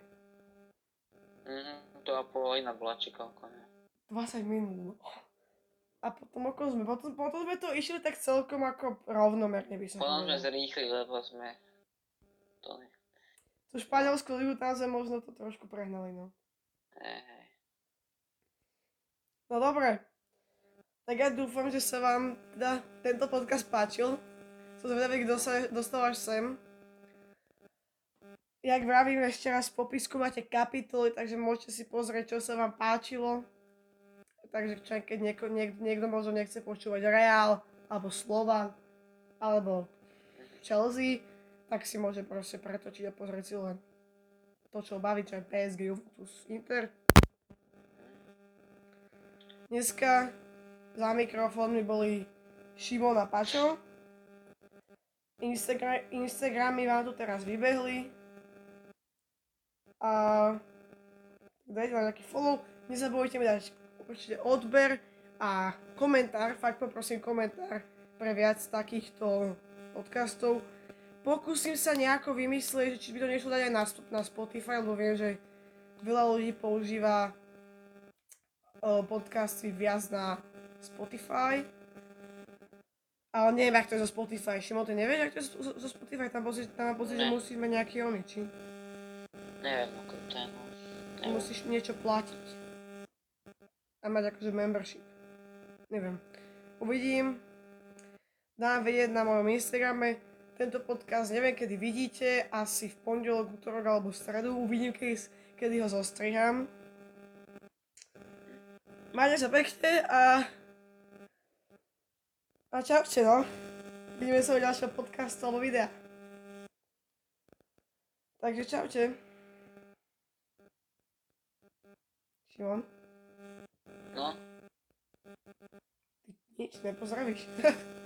Mhm, to a polovina bola či koľko, ne? 20 minút. no. A potom ako sme, potom, potom sme to išli tak celkom ako rovnomerne by som Potom sme zrýchli, lebo sme... To ne. Tu španielskú ligu tam sme možno to trošku prehnali, no. No dobre. Tak ja dúfam, že sa vám teda tento podcast páčil. Som zvedavý, kto sa dostal až sem. Jak vravím ešte raz, v popisku máte kapitoly, takže môžete si pozrieť, čo sa vám páčilo. Takže čo, keď nieko, niek, niekto možno nechce počúvať Real, alebo Slovan, alebo Chelsea, tak si môže proste pretočiť a pozrieť si len to, čo baví, čo je PSG, Juventus, Inter. Dneska za mikrofónmi boli Šimon a Pačo. Instagra- Instagramy vám tu teraz vybehli. A dajte nám nejaký follow. Nezabudnite mi dať určite odber a komentár. Fakt poprosím komentár pre viac takýchto podcastov. Pokúsim sa nejako vymyslieť, že či by to nešlo dať aj na, na Spotify, lebo viem, že veľa ľudí používa eh, podcasty viac na Spotify. Ale neviem, ak to je zo Spotify. Šimo, ty nevieš, ak to je zo, zo Spotify? Tam, pocit, tam mám pocit, že musíš mať nejaký oný, či? Neviem, ako to je, no. Musíš niečo platiť. A mať akože membership. Neviem. Uvidím. Dám vedieť na mojom Instagrame. Tento podcast neviem, kedy vidíte. Asi v pondelok, útorok alebo v stredu. Uvidím, kedy, kedy ho zostriham. Majte sa pekne a... A čaute, no. Vidíme sa u ďalšieho podcastu alebo videa. Takže čaute. Šimon, No. nič nepozdravíš.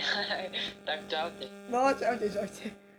tak čaute. No, čaute, čaute.